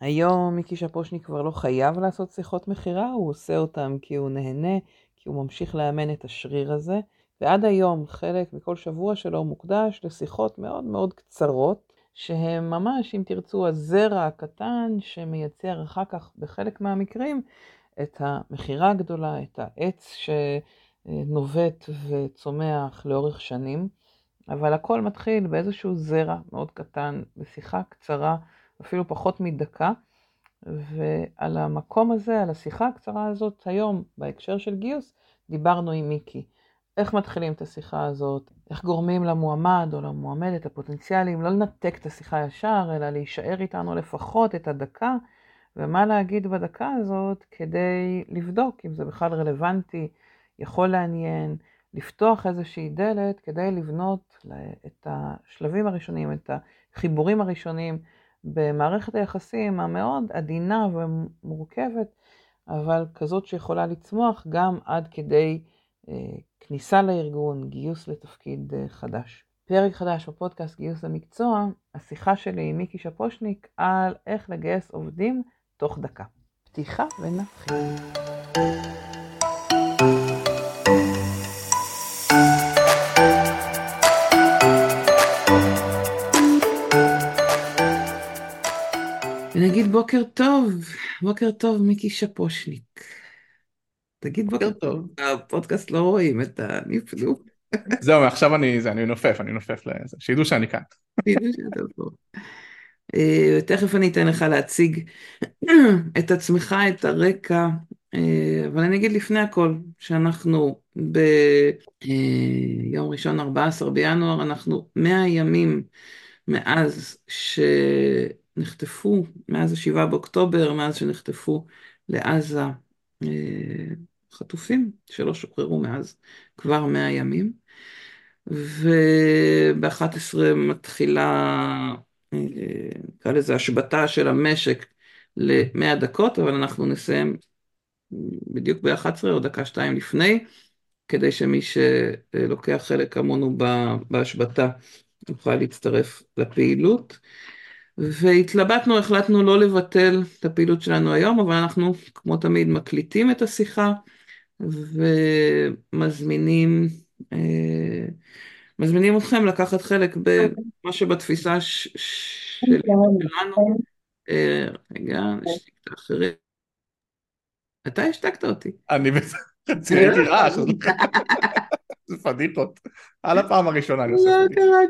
היום מיקי שפושניק כבר לא חייב לעשות שיחות מכירה, הוא עושה אותם כי הוא נהנה, כי הוא ממשיך לאמן את השריר הזה, ועד היום חלק מכל שבוע שלו מוקדש לשיחות מאוד מאוד קצרות, שהם ממש, אם תרצו, הזרע הקטן שמייצר אחר כך בחלק מהמקרים את המכירה הגדולה, את העץ שנובט וצומח לאורך שנים, אבל הכל מתחיל באיזשהו זרע מאוד קטן, בשיחה קצרה, אפילו פחות מדקה, ועל המקום הזה, על השיחה הקצרה הזאת היום, בהקשר של גיוס, דיברנו עם מיקי. איך מתחילים את השיחה הזאת, איך גורמים למועמד או למועמדת הפוטנציאליים לא לנתק את השיחה ישר, אלא להישאר איתנו לפחות את הדקה, ומה להגיד בדקה הזאת כדי לבדוק אם זה בכלל רלוונטי, יכול לעניין, לפתוח איזושהי דלת כדי לבנות את השלבים הראשונים, את החיבורים הראשונים במערכת היחסים המאוד עדינה ומורכבת, אבל כזאת שיכולה לצמוח גם עד כדי אה, כניסה לארגון, גיוס לתפקיד אה, חדש. פרק חדש בפודקאסט גיוס למקצוע, השיחה שלי עם מיקי שפושניק על איך לגייס עובדים תוך דקה. פתיחה ונתחיל. ונגיד בוקר טוב, בוקר טוב מיקי שפושניק. תגיד בוקר טוב, הפודקאסט לא רואים את הנפלו. זהו, עכשיו אני, זה, אני נופף, אני נופף לזה, שידעו שאני כאן. אה, תכף אני אתן לך להציג את עצמך, את הרקע, אה, אבל אני אגיד לפני הכל, שאנחנו ביום אה, ראשון 14 בינואר, אנחנו 100 ימים מאז שנחטפו, מאז ה-7 באוקטובר, מאז שנחטפו לעזה חטופים שלא שוחררו מאז כבר 100 ימים. וב-11 מתחילה, נקרא לזה השבתה של המשק ל-100 דקות, אבל אנחנו נסיים בדיוק ב-11 או דקה שתיים לפני, כדי שמי שלוקח חלק כמונו בהשבתה יוכל להצטרף לפעילות. והתלבטנו, החלטנו לא לבטל את הפעילות שלנו היום, אבל אנחנו כמו תמיד מקליטים את השיחה ומזמינים אה, מזמינים אתכם לקחת חלק במה שבתפיסה שלנו. אה, רגע, נשתיק את האחרים. אתה השתקת אותי. אני בסדר, ראיתי רעש, זה פדיחות. על הפעם הראשונה אני עושה פדיחות. לא קרה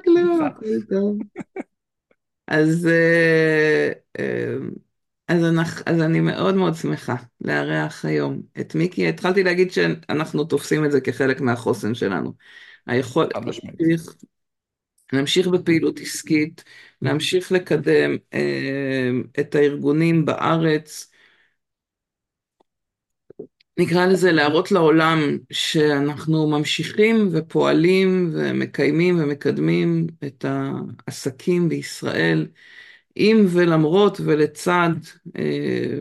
כלום. אז אה, אז, אנחנו, אז אני מאוד מאוד שמחה לארח היום את מיקי. התחלתי להגיד שאנחנו תופסים את זה כחלק מהחוסן שלנו. היכול... להמשיך, להמשיך בפעילות עסקית, להמשיך לקדם אה, את הארגונים בארץ, נקרא לזה להראות לעולם שאנחנו ממשיכים ופועלים ומקיימים ומקדמים את העסקים בישראל. עם ולמרות ולצד אה,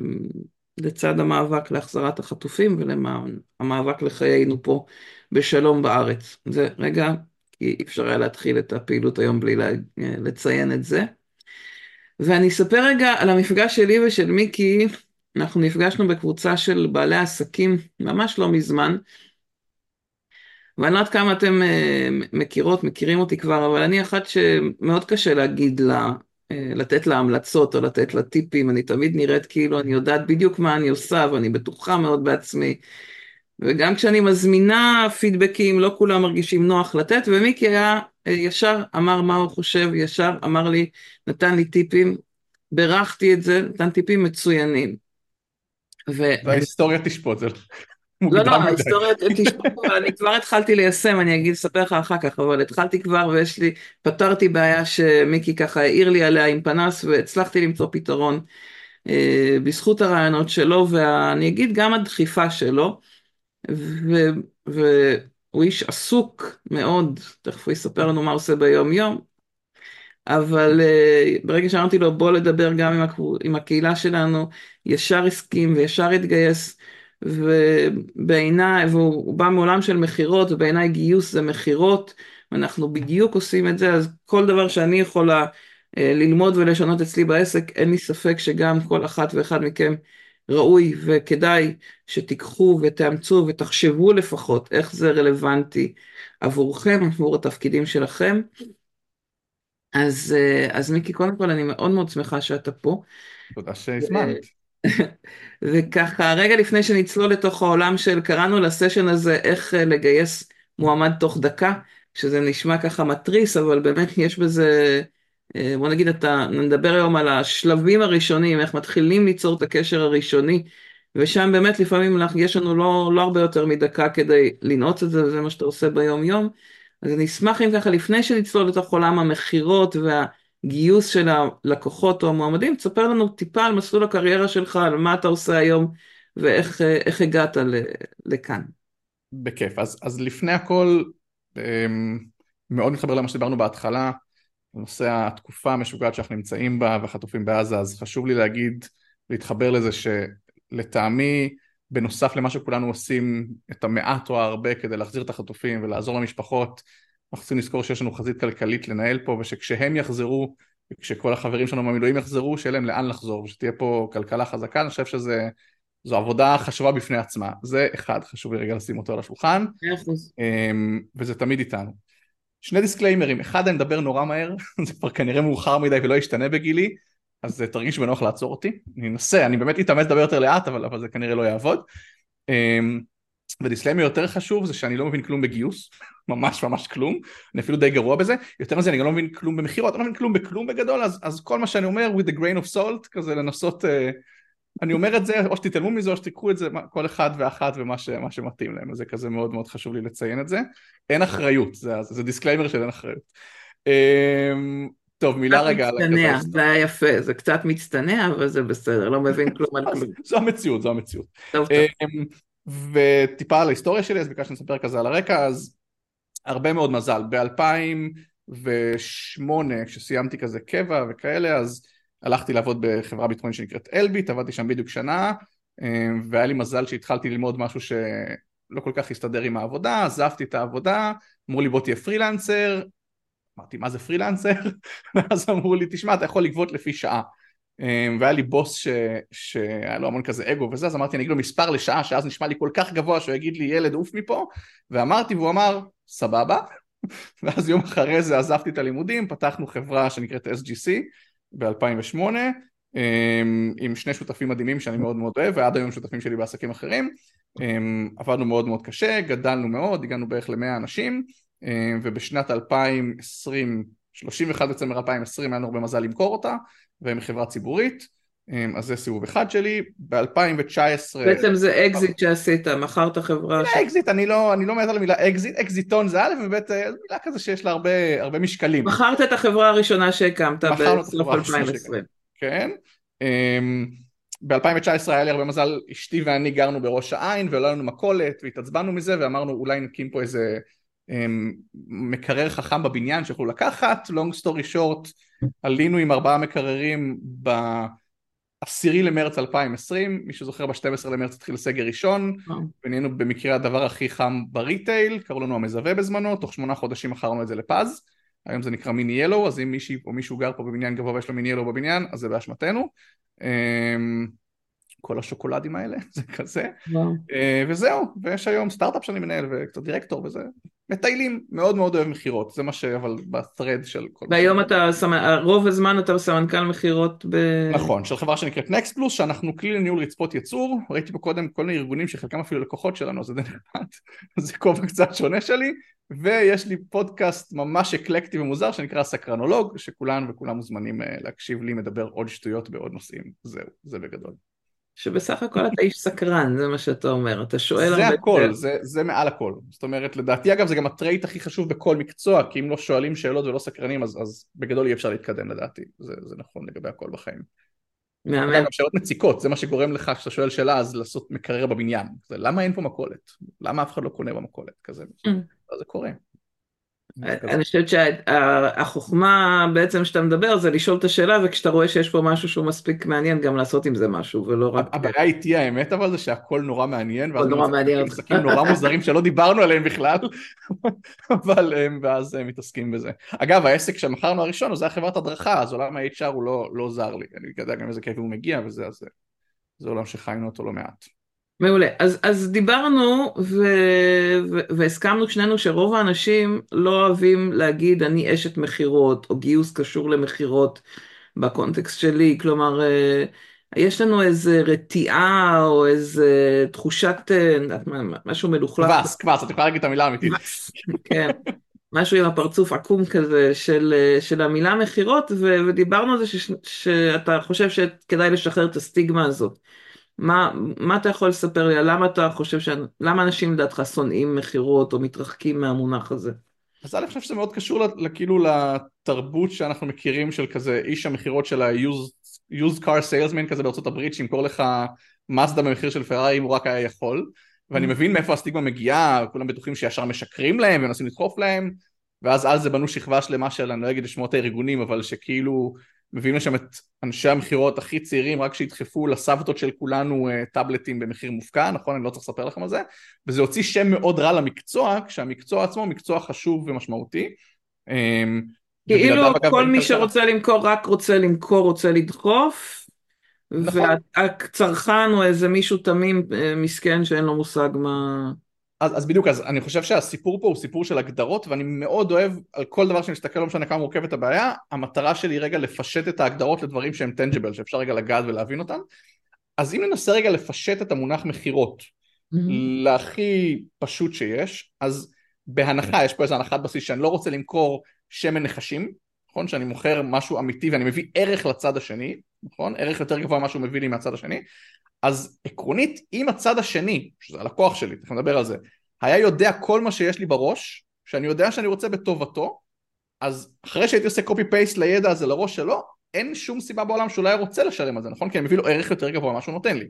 לצד המאבק להחזרת החטופים ולמאבק לחיינו פה בשלום בארץ. זה רגע, אי אפשר היה להתחיל את הפעילות היום בלי לציין את זה. ואני אספר רגע על המפגש שלי ושל מיקי, אנחנו נפגשנו בקבוצה של בעלי עסקים ממש לא מזמן, ואני לא יודעת כמה אתם אה, מכירות, מכירים אותי כבר, אבל אני אחת שמאוד קשה להגיד לה אה, לתת לה המלצות או לתת לה טיפים, אני תמיד נראית כאילו אני יודעת בדיוק מה אני עושה ואני בטוחה מאוד בעצמי. וגם כשאני מזמינה פידבקים, לא כולם מרגישים נוח לתת, ומיקי היה אה, ישר אמר מה הוא חושב, ישר אמר לי, נתן לי טיפים, בירכתי את זה, נתן טיפים מצוינים. וההיסטוריה תשפוט, זה לא, לא, ההיסטוריה תשפוט, אבל אני כבר התחלתי ליישם, אני אגיד, אספר לך אחר כך, אבל התחלתי כבר ויש לי, פתרתי בעיה שמיקי ככה העיר לי עליה עם פנס והצלחתי למצוא פתרון אה, בזכות הרעיונות שלו, ואני אגיד גם הדחיפה שלו, והוא איש עסוק מאוד, תכף הוא יספר לנו מה הוא עושה ביום יום, אבל uh, ברגע שאמרתי לו בוא לדבר גם עם, הקב... עם הקהילה שלנו, ישר הסכים וישר התגייס. ובעיניי, והוא בא מעולם של מכירות, ובעיניי גיוס זה מכירות, ואנחנו בדיוק עושים את זה, אז כל דבר שאני יכולה אה, ללמוד ולשנות אצלי בעסק, אין לי ספק שגם כל אחת ואחד מכם ראוי וכדאי שתיקחו ותאמצו ותחשבו לפחות איך זה רלוונטי עבורכם, עבור התפקידים שלכם. אז, אה, אז מיקי, קודם כל אני מאוד מאוד שמחה שאתה פה. תודה שהזמנת. וככה, רגע לפני שנצלול לתוך העולם של, קראנו לסשן הזה איך אה, לגייס מועמד תוך דקה, שזה נשמע ככה מתריס, אבל באמת יש בזה, אה, בוא נגיד, אתה, נדבר היום על השלבים הראשונים, איך מתחילים ליצור את הקשר הראשוני, ושם באמת לפעמים יש לנו לא, לא הרבה יותר מדקה כדי לנעוץ את זה, וזה מה שאתה עושה ביום יום. אז אני אשמח אם ככה, לפני שנצלול לתוך עולם המכירות והגיוס של הלקוחות או המועמדים, תספר לנו טיפה על מסלול הקריירה שלך, על מה אתה עושה היום ואיך הגעת לכאן. בכיף. אז, אז לפני הכל, אמ, מאוד מתחבר למה שדיברנו בהתחלה, בנושא התקופה המשוגעת שאנחנו נמצאים בה והחטופים בעזה, אז חשוב לי להגיד, להתחבר לזה שלטעמי, בנוסף למה שכולנו עושים את המעט או הרבה כדי להחזיר את החטופים ולעזור למשפחות, אנחנו צריכים לזכור שיש לנו חזית כלכלית לנהל פה ושכשהם יחזרו וכשכל החברים שלנו במילואים יחזרו שיהיה להם לאן לחזור ושתהיה פה כלכלה חזקה, אני חושב שזו עבודה חשובה בפני עצמה, זה אחד, חשוב לי רגע לשים אותו על השולחן, אמ, וזה תמיד איתנו. שני דיסקליימרים, אחד אני מדבר נורא מהר, זה כבר כנראה מאוחר מדי ולא ישתנה בגילי, אז תרגיש בנוח לעצור אותי, אני אנסה, אני באמת אתאמץ לדבר יותר לאט, אבל, אבל זה כנראה לא יעבוד. אמ, ו disclaimer יותר חשוב זה שאני לא מבין כלום בגיוס, ממש ממש כלום, אני אפילו די גרוע בזה, יותר מזה אני גם לא מבין כלום במכירות, אני לא מבין כלום בכלום בגדול, אז, אז כל מה שאני אומר with a grain of salt, כזה לנסות, אה, אני אומר את זה, או שתתעלמו מזה או שתיקחו את זה, כל אחד ואחת ומה ש, שמתאים להם, אז זה כזה מאוד מאוד חשוב לי לציין את זה. אין אחריות, זה, זה disclaimer של אין אחריות. אמ, טוב, מילה רגע על הכזה. זה היה יפה, זה קצת מצטנע, אבל זה בסדר, לא מבין כלום על כלום. זו המציאות, זו המציאות. טוב, טוב. וטיפה על ההיסטוריה שלי, אז ביקשתי לספר כזה על הרקע, אז הרבה מאוד מזל. ב-2008, כשסיימתי כזה קבע וכאלה, אז הלכתי לעבוד בחברה ביטחונית שנקראת אלביט, עבדתי שם בדיוק שנה, אמ, והיה לי מזל שהתחלתי ללמוד משהו שלא כל כך הסתדר עם העבודה, עזבתי את העבודה, אמרו לי בוא תהיה פרילנסר, אמרתי מה זה פרילנסר? ואז אמרו לי תשמע אתה יכול לגבות לפי שעה והיה לי בוס ש... שהיה לו המון כזה אגו וזה אז אמרתי אני אגיד לו מספר לשעה שאז נשמע לי כל כך גבוה שהוא יגיד לי ילד עוף מפה. ואמרתי והוא אמר סבבה. ואז יום אחרי זה עזבתי את הלימודים פתחנו חברה שנקראת SGC ב-2008 אמ, עם שני שותפים מדהימים שאני מאוד מאוד אוהב ועד היום שותפים שלי בעסקים אחרים. אמ, עבדנו מאוד מאוד קשה, גדלנו מאוד, הגענו בערך למאה אנשים ובשנת 2020, 31 דצמבר 2020 היה לנו הרבה מזל למכור אותה, והם חברה ציבורית, אה, אז זה סיבוב אחד שלי, ב-2019... בעצם זה אקזיט שעשית, מכרת חברה... ש... אקזיט, אני לא, אני לא מת על המילה אקזיט, אקזיטון זה א' וב' זו מילה כזה שיש לה הרבה, הרבה משקלים. מכרת את החברה הראשונה שהקמת בסוף 2020. כן. ב-2019 היה לי הרבה מזל, אשתי ואני גרנו בראש העין ולא היה לנו מכולת והתעצבנו מזה ואמרנו אולי נקים פה איזה מקרר חכם בבניין שיכולו לקחת, long story short, עלינו עם ארבעה מקררים בעשירי למרץ 2020, מי שזוכר ב-12 למרץ התחיל סגר ראשון, ונהיינו במקרה הדבר הכי חם בריטייל, קראו לנו המזווה בזמנו, תוך שמונה חודשים מכרנו את זה לפז, היום זה נקרא מיני ילו, אז אם מישהי או מישהו גר פה בבניין גבוה ויש לו מיני ילו בבניין, אז זה באשמתנו. כל השוקולדים האלה, זה כזה. אה, וזהו, ויש היום סטארט-אפ שאני מנהל וקצת דירקטור וזה. מטיילים, מאוד מאוד אוהב מכירות, זה מה ש... אבל בת'רד של כל... והיום אתה, רוב הזמן אתה סמנכ"ל מכירות ב... נכון, של חברה שנקראת נקסט פלוס, שאנחנו כלי לניהול רצפות ייצור, ראיתי פה קודם כל מיני ארגונים שחלקם אפילו לקוחות שלנו, זה נחמד, זה כובע קצת שונה שלי, ויש לי פודקאסט ממש אקלקטי ומוזר שנקרא סקרנולוג, שכולן וכולם מוזמנים אה, להקשיב לי מדבר עוד שטויות בעוד נושאים, זהו, זה בגדול. שבסך הכל אתה איש סקרן, זה מה שאתה אומר, אתה שואל הרבה... זה הכל, זה, זה מעל הכל. זאת אומרת, לדעתי אגב זה גם הטרייט הכי חשוב בכל מקצוע, כי אם לא שואלים שאלות ולא סקרנים, אז, אז בגדול אי אפשר להתקדם לדעתי, זה, זה נכון לגבי הכל בחיים. מהמם. גם שאלות מציקות, זה מה שגורם לך כשאתה שואל שאלה, אז לעשות מקרר בבניין. זה, למה אין פה מכולת? למה אף אחד לא קונה במכולת? כזה, mm. זה קורה. אני חושבת שהחוכמה בעצם שאתה מדבר זה לשאול את השאלה וכשאתה רואה שיש פה משהו שהוא מספיק מעניין גם לעשות עם זה משהו ולא רק... הבעיה איתי האמת אבל זה שהכל נורא מעניין ואז נורא מעניין משחקים נורא מוזרים שלא דיברנו עליהם בכלל אבל ואז מתעסקים בזה. אגב העסק שמכרנו הראשון זה היה חברת הדרכה אז עולם ה-HR הוא לא, לא זר לי אני יודע גם איזה כיף הוא מגיע וזה אז זה עולם שחיינו אותו לא מעט. מעולה. אז, אז דיברנו ו... ו... והסכמנו שנינו שרוב האנשים לא אוהבים להגיד אני אשת מכירות או גיוס קשור למכירות בקונטקסט שלי, כלומר אה, יש לנו איזה רתיעה או איזה תחושת אה, משהו מלוכלך. קבס, קבס, את יכולה להגיד את המילה האמיתית. כן, משהו עם הפרצוף עקום כזה של, אה, של המילה מכירות ודיברנו על זה ש... שאתה חושב שכדאי לשחרר את הסטיגמה הזאת. מה, מה אתה יכול לספר לי, למה אתה חושב, ש... למה אנשים לדעתך שונאים מכירות או מתרחקים מהמונח הזה? אז אני חושב שזה מאוד קשור כאילו לתרבות שאנחנו מכירים של כזה איש המכירות של ה-used car salesman כזה בארצות הברית שימכור לך מזדה במחיר של פרארי אם הוא רק היה יכול ואני mm. מבין מאיפה הסטיגמה מגיעה, כולם בטוחים שישר משקרים להם ומנסים לדחוף להם ואז על זה בנו שכבה שלמה של, אני לא אגיד את שמות הארגונים, אבל שכאילו מביאים לשם את אנשי המכירות הכי צעירים רק שידחפו לסבתות של כולנו uh, טאבלטים במחיר מופקע, נכון? אני לא צריך לספר לכם על זה וזה הוציא שם מאוד רע למקצוע כשהמקצוע עצמו הוא מקצוע חשוב ומשמעותי אמ, כאילו כל מי שרוצה למכור רק רוצה למכור, רוצה לדחוף נכון. והצרכן הוא איזה מישהו תמים אה, מסכן שאין לו מושג מה... אז, אז בדיוק, אז אני חושב שהסיפור פה הוא סיפור של הגדרות ואני מאוד אוהב על כל דבר שאני מסתכל, לא משנה כמה מורכבת הבעיה, המטרה שלי רגע לפשט את ההגדרות לדברים שהם טנג'יבל, שאפשר רגע לגעת ולהבין אותם. אז אם ננסה רגע לפשט את המונח מכירות mm-hmm. להכי פשוט שיש, אז בהנחה, יש פה איזה הנחת בסיס שאני לא רוצה למכור שמן נחשים, נכון? שאני מוכר משהו אמיתי ואני מביא ערך לצד השני, נכון? ערך יותר גבוה ממה שהוא מביא לי מהצד השני, אז עקרונית, אם הצד השני, שזה הלקוח שלי, תכף נדבר על זה, היה יודע כל מה שיש לי בראש, שאני יודע שאני רוצה בטובתו, אז אחרי שהייתי עושה קופי פייסט לידע הזה לראש שלו, אין שום סיבה בעולם שאולי רוצה לשלם על זה, נכון? כי אני מביא לו ערך יותר גבוה ממה שהוא נותן לי.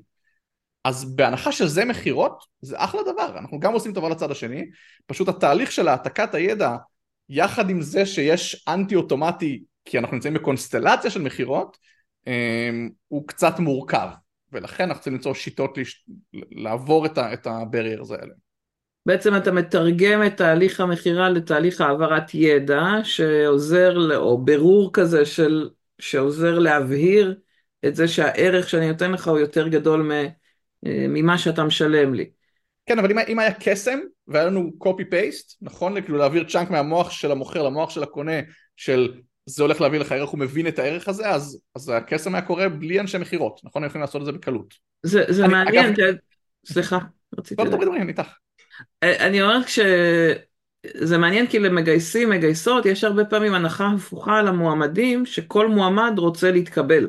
אז בהנחה שזה מכירות, זה אחלה דבר, אנחנו גם עושים טובה לצד השני, פשוט התהליך של העתקת הידע, יחד עם זה שיש אנטי אוטומטי, כי אנחנו נמצאים בקונסטלציה של מכירות, אה, הוא קצת מורכב. ולכן אנחנו צריכים למצוא שיטות לש... לעבור את ה-barriers האלה. בעצם אתה מתרגם את תהליך המכירה לתהליך העברת ידע שעוזר, או ברור כזה של, שעוזר להבהיר את זה שהערך שאני נותן לך הוא יותר גדול ממה שאתה משלם לי. כן, אבל אם, אם היה קסם והיה לנו copy paste, נכון? כאילו להעביר צ'אנק מהמוח של המוכר למוח של הקונה של זה הולך להביא לך ערך, הוא מבין את הערך הזה, אז, אז הקסם היה קורה בלי אנשי מכירות, נכון? הם יכולים לעשות את זה בקלות. זה, זה אני, מעניין, אגב... סליחה, רציתי... לא, תדברי, אני איתך. אני אומרת ש... זה מעניין כי למגייסים, מגייסות, יש הרבה פעמים הנחה הפוכה על המועמדים, שכל מועמד רוצה להתקבל.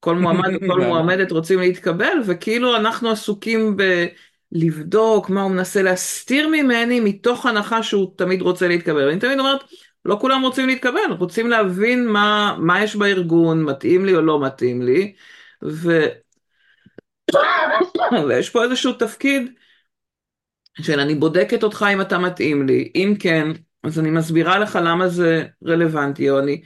כל מועמד וכל מועמדת רוצים להתקבל, וכאילו אנחנו עסוקים ב... לבדוק מה הוא מנסה להסתיר ממני מתוך הנחה שהוא תמיד רוצה להתקבל. אני תמיד אומרת, לא כולם רוצים להתקבל, רוצים להבין מה, מה יש בארגון, מתאים לי או לא מתאים לי, ו... ויש פה איזשהו תפקיד של אני בודקת אותך אם אתה מתאים לי, אם כן, אז אני מסבירה לך למה זה רלוונטי, או אני...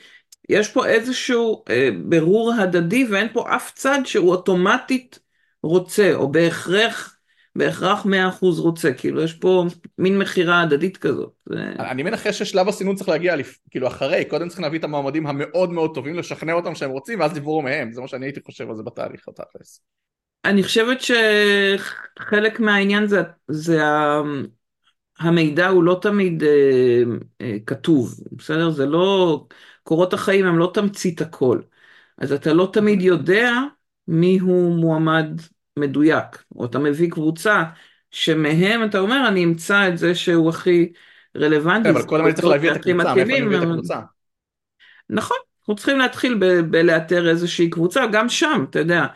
יש פה איזשהו אה, ברור הדדי ואין פה אף צד שהוא אוטומטית רוצה, או בהכרח בהכרח 100% רוצה, כאילו יש פה מין מכירה הדדית כזאת. אני מנחש ששלב הסינון צריך להגיע, כאילו אחרי, קודם צריכים להביא את המועמדים המאוד מאוד טובים, לשכנע אותם שהם רוצים, ואז דיברו מהם, זה מה שאני הייתי חושב על זה בתהליך התכלס. אני חושבת שחלק מהעניין זה, זה המידע הוא לא תמיד אה, אה, כתוב, בסדר? זה לא, קורות החיים הם לא תמצית הכל. אז אתה לא תמיד יודע מי הוא מועמד מדויק, או אתה מביא קבוצה שמהם אתה אומר אני אמצא את זה שהוא הכי רלוונטי. כן, אבל קודם אני צריך להביא את הקבוצה, מאיפה אני מביא את הקבוצה? נכון, אנחנו צריכים להתחיל בלאתר איזושהי קבוצה, גם שם, אתה יודע,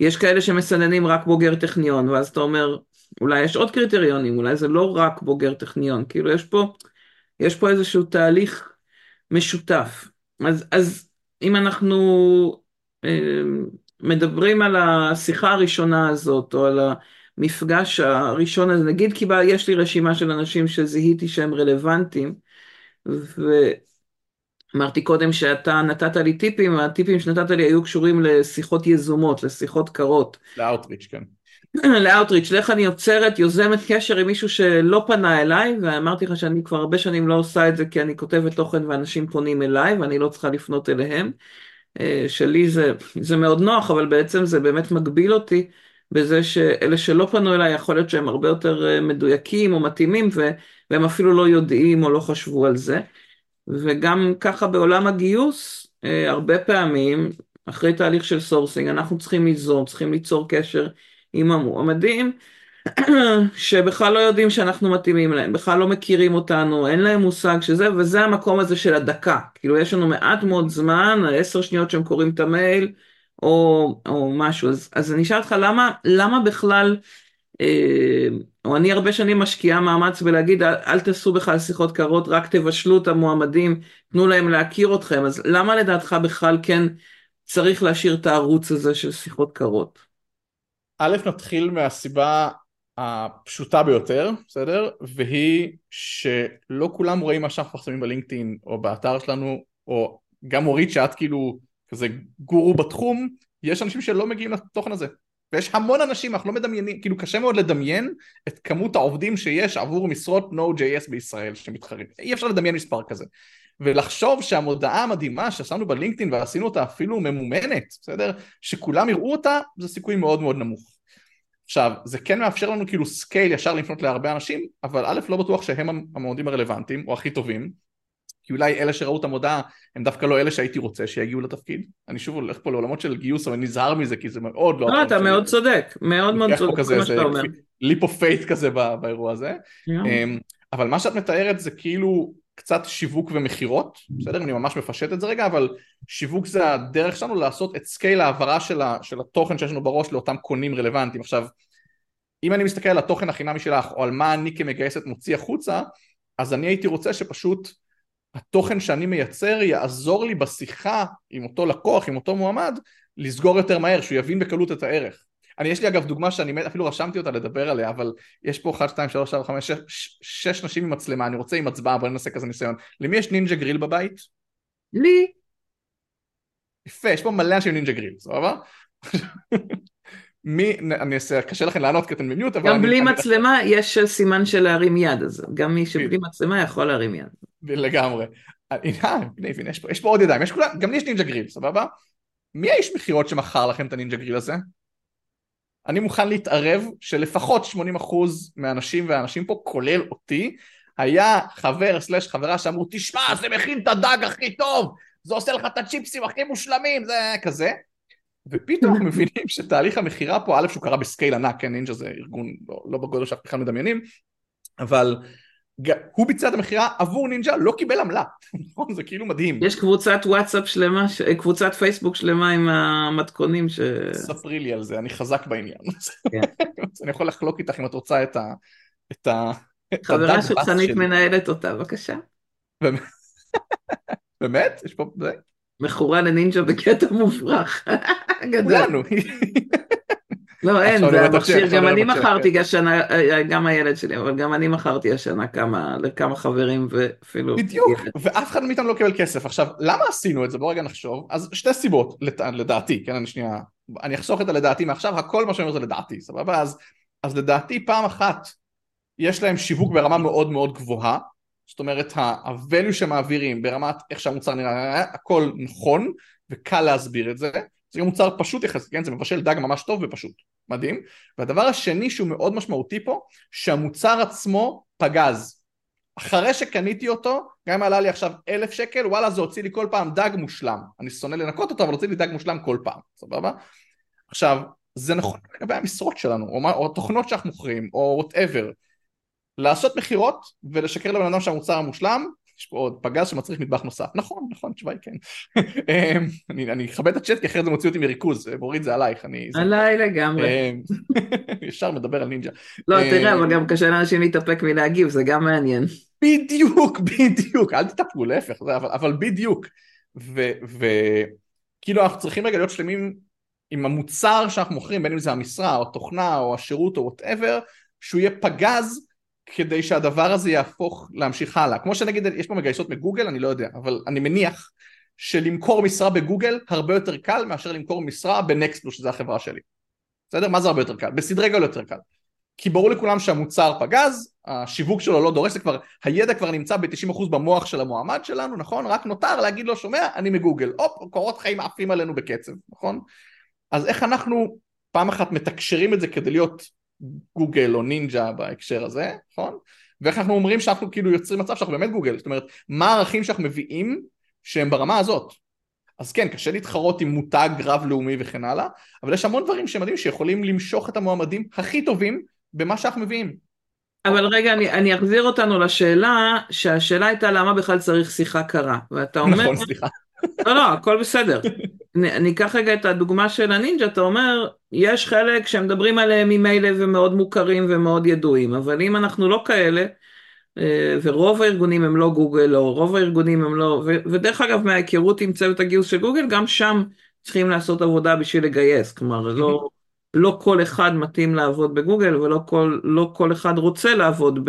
יש כאלה שמסננים רק בוגר טכניון, ואז אתה אומר, אולי יש עוד קריטריונים, אולי זה לא רק בוגר טכניון, כאילו יש פה, יש פה איזשהו תהליך משותף. אז, אז אם אנחנו אה, מדברים על השיחה הראשונה הזאת, או על המפגש הראשון הזה, נגיד כי יש לי רשימה של אנשים שזיהיתי שהם רלוונטיים, ואמרתי קודם שאתה נתת לי טיפים, הטיפים שנתת לי היו קשורים לשיחות יזומות, לשיחות קרות. לאוטריץ', כן. לאוטריץ', לאיך אני יוצרת, יוזמת קשר עם מישהו שלא פנה אליי, ואמרתי לך שאני כבר הרבה שנים לא עושה את זה כי אני כותבת תוכן ואנשים פונים אליי ואני לא צריכה לפנות אליהם. אה, שלי זה, זה מאוד נוח, אבל בעצם זה באמת מגביל אותי בזה שאלה שלא פנו אליי, יכול להיות שהם הרבה יותר אה, מדויקים או מתאימים, והם אפילו לא יודעים או לא חשבו על זה. וגם ככה בעולם הגיוס, אה, הרבה פעמים, אחרי תהליך של sourcing, אנחנו צריכים ליזום, צריכים ליצור קשר עם המועמדים, שבכלל לא יודעים שאנחנו מתאימים להם, בכלל לא מכירים אותנו, אין להם מושג שזה, וזה המקום הזה של הדקה. כאילו יש לנו מעט מאוד זמן, עשר שניות שהם קוראים את המייל, או, או משהו. אז, אז אני אשאל אותך, למה, למה בכלל, אה, או אני הרבה שנים משקיעה מאמץ בלהגיד, אל, אל תעשו בכלל שיחות קרות, רק תבשלו את המועמדים, תנו להם להכיר אתכם. אז למה לדעתך בכלל כן צריך להשאיר את הערוץ הזה של שיחות קרות? א', נתחיל מהסיבה הפשוטה ביותר, בסדר? והיא שלא כולם רואים מה שאנחנו מפרסמים בלינקדאין או באתר שלנו, או גם אורית שאת כאילו כזה גורו בתחום, יש אנשים שלא מגיעים לתוכן הזה. ויש המון אנשים, אנחנו לא מדמיינים, כאילו קשה מאוד לדמיין את כמות העובדים שיש עבור משרות Node.js בישראל שמתחרים. אי אפשר לדמיין מספר כזה. ולחשוב שהמודעה המדהימה ששמנו בלינקדאין ועשינו אותה אפילו ממומנת, בסדר? שכולם יראו אותה, זה סיכוי מאוד מאוד נמוך. עכשיו, זה כן מאפשר לנו כאילו scale ישר לפנות להרבה אנשים, אבל א', לא בטוח שהם המועמדים הרלוונטיים או הכי טובים, כי אולי אלה שראו את המודעה הם דווקא לא אלה שהייתי רוצה שיגיעו לתפקיד. אני שוב הולך פה לעולמות של גיוס, אבל נזהר מזה כי זה מאוד לא... לא, אתה מאוד צודק, מאוד מאוד צודק, כמו שאתה אומר. leap of faith כזה באירוע הזה. אמ, אבל מה שאת מתארת זה כאילו קצת שיווק ומכירות, בסדר? אני ממש מפשט את זה רגע, אבל שיווק זה הדרך שלנו לעשות את scale ההעברה של, של התוכן שיש לנו בראש לאותם קונים רלוונטיים. עכשיו, אם אני מסתכל על התוכן החינמי שלך, או על מה אני כמגייסת מוציא החוצה, אז אני הייתי רוצה שפשוט התוכן שאני מייצר יעזור לי בשיחה עם אותו לקוח, עם אותו מועמד, לסגור יותר מהר, שהוא יבין בקלות את הערך. אני, יש לי אגב דוגמה שאני אפילו רשמתי אותה לדבר עליה, אבל יש פה 1, 2, 3, 4, 5, 6, 6 נשים עם מצלמה, אני רוצה עם הצבעה, בואי נעשה כזה ניסיון. למי יש נינג'ה גריל בבית? לי. יפה, יש פה מלא אנשים נינג'ה גריל, סבבה? מי, אני אעשה, קשה לכם לענות כי אתם במיוט, אבל... גם בלי אני, מצלמה אני... יש סימן של להרים יד, אז גם מי שבלי מצלמה יכול להרים יד. לגמרי. הנה, הנה, יש פה, יש פה עוד ידיים, יש כולה, גם לי יש נינג'ה גריל, סבבה? מי האיש מכירות שמכר לכם את הנינג'ה גריל הזה? אני מוכן להתערב שלפחות 80% מהאנשים והאנשים פה, כולל אותי, היה חבר slash חברה שאמרו, תשמע, זה מכין את הדג הכי טוב, זה עושה לך את הצ'יפסים הכי מושלמים, זה כזה. ופתאום אנחנו מבינים שתהליך המכירה פה, א', שהוא קרה ב scale ענק, כן, נינג'ה זה ארגון לא, לא בגודל שאנחנו בכלל מדמיינים, אבל הוא ביצע את המכירה עבור נינג'ה, לא קיבל עמלה, נכון? זה כאילו מדהים. יש קבוצת וואטסאפ שלמה, קבוצת פייסבוק שלמה עם המתכונים ש... ספרי לי על זה, אני חזק בעניין. כן. אני יכול לחלוק איתך אם את רוצה את ה... את ה... חברה של חנית מנהלת אותה, בבקשה. באמת? יש פה... מכורה לנינג'ה בקטע מופרך. כולנו. לא, אין, זה המכשיר, גם אני מכרתי כן. השנה, גם הילד שלי, אבל גם אני מכרתי השנה כמה, לכמה חברים ואפילו... בדיוק, ואף אחד מאיתנו לא קיבל כסף. עכשיו, למה עשינו את זה? בוא רגע נחשוב. אז שתי סיבות, לדעתי, כן, אני שנייה, אני אחסוך את הלדעתי מעכשיו, הכל מה שאני אומר זה לדעתי, סבבה? אז, אז לדעתי פעם אחת יש להם שיווק ברמה מאוד מאוד גבוהה, זאת אומרת ה-value שמעבירים ברמת איך שהמוצר נראה, הכל נכון וקל להסביר את זה. זה מוצר פשוט יחסית, כן? זה מבשל דג ממש טוב ופשוט, מדהים. והדבר השני שהוא מאוד משמעותי פה, שהמוצר עצמו פגז. אחרי שקניתי אותו, גם אם עלה לי עכשיו אלף שקל, וואלה זה הוציא לי כל פעם דג מושלם. אני שונא לנקות אותו, אבל הוציא לי דג מושלם כל פעם, סבבה? עכשיו, זה נכון לגבי המשרות שלנו, או, או תוכנות שאנחנו מוכרים, או whatever. לעשות מכירות ולשקר לבן אדם שהמוצר המושלם, יש פה עוד פגז שמצריך מטבח נוסף. נכון, נכון, התשובה היא כן. אמ, אני אכבד את הצ'אט כי אחרת זה מוציא אותי מריכוז, מורית זה עלייך. עליי לגמרי. אמ, ישר מדבר על נינג'ה. לא, תראה, אמ, אבל גם קשה לאנשים להתאפק מלהגיב, זה גם מעניין. בדיוק, בדיוק, אל תתאפקו, להפך, אבל בדיוק. וכאילו אנחנו צריכים רגע להיות שלמים עם המוצר שאנחנו מוכרים, בין אם זה המשרה או תוכנה או השירות או whatever, שהוא יהיה פגז כדי שהדבר הזה יהפוך להמשיך הלאה. כמו שנגיד, יש פה מגייסות מגוגל, אני לא יודע, אבל אני מניח שלמכור משרה בגוגל הרבה יותר קל מאשר למכור משרה בנקסטלו, שזו החברה שלי. בסדר? מה זה הרבה יותר קל? בסדרי גודל יותר קל. כי ברור לכולם שהמוצר פגז, השיווק שלו לא דורש, כבר, הידע כבר נמצא ב-90% במוח של המועמד שלנו, נכון? רק נותר להגיד לו, שומע, אני מגוגל. הופ, קורות חיים עפים עלינו בקצב, נכון? אז איך אנחנו פעם אחת מתקשרים את זה כדי להיות גוגל או נינג'ה בהקשר הזה, נכון? ואיך אנחנו אומרים שאנחנו כאילו יוצרים מצב שאנחנו באמת גוגל, זאת אומרת, מה הערכים שאנחנו מביאים שהם ברמה הזאת. אז כן, קשה להתחרות עם מותג רב-לאומי וכן הלאה, אבל יש המון דברים שמדהים שיכולים למשוך את המועמדים הכי טובים במה שאנחנו מביאים. אבל רגע, אני, אני אחזיר אותנו לשאלה, שהשאלה הייתה למה בכלל צריך שיחה קרה, ואתה אומר... נכון, סליחה. לא, לא, הכל בסדר. אני אקח רגע את הדוגמה של הנינג'ה, אתה אומר, יש חלק שמדברים עליהם ממילא ומאוד מוכרים ומאוד ידועים, אבל אם אנחנו לא כאלה, אה, ורוב הארגונים הם לא גוגל, או רוב הארגונים הם לא, ודרך אגב מההיכרות עם צוות הגיוס של גוגל, גם שם צריכים לעשות עבודה בשביל לגייס, כלומר לא, לא כל אחד מתאים לעבוד בגוגל ולא כל, לא כל אחד רוצה לעבוד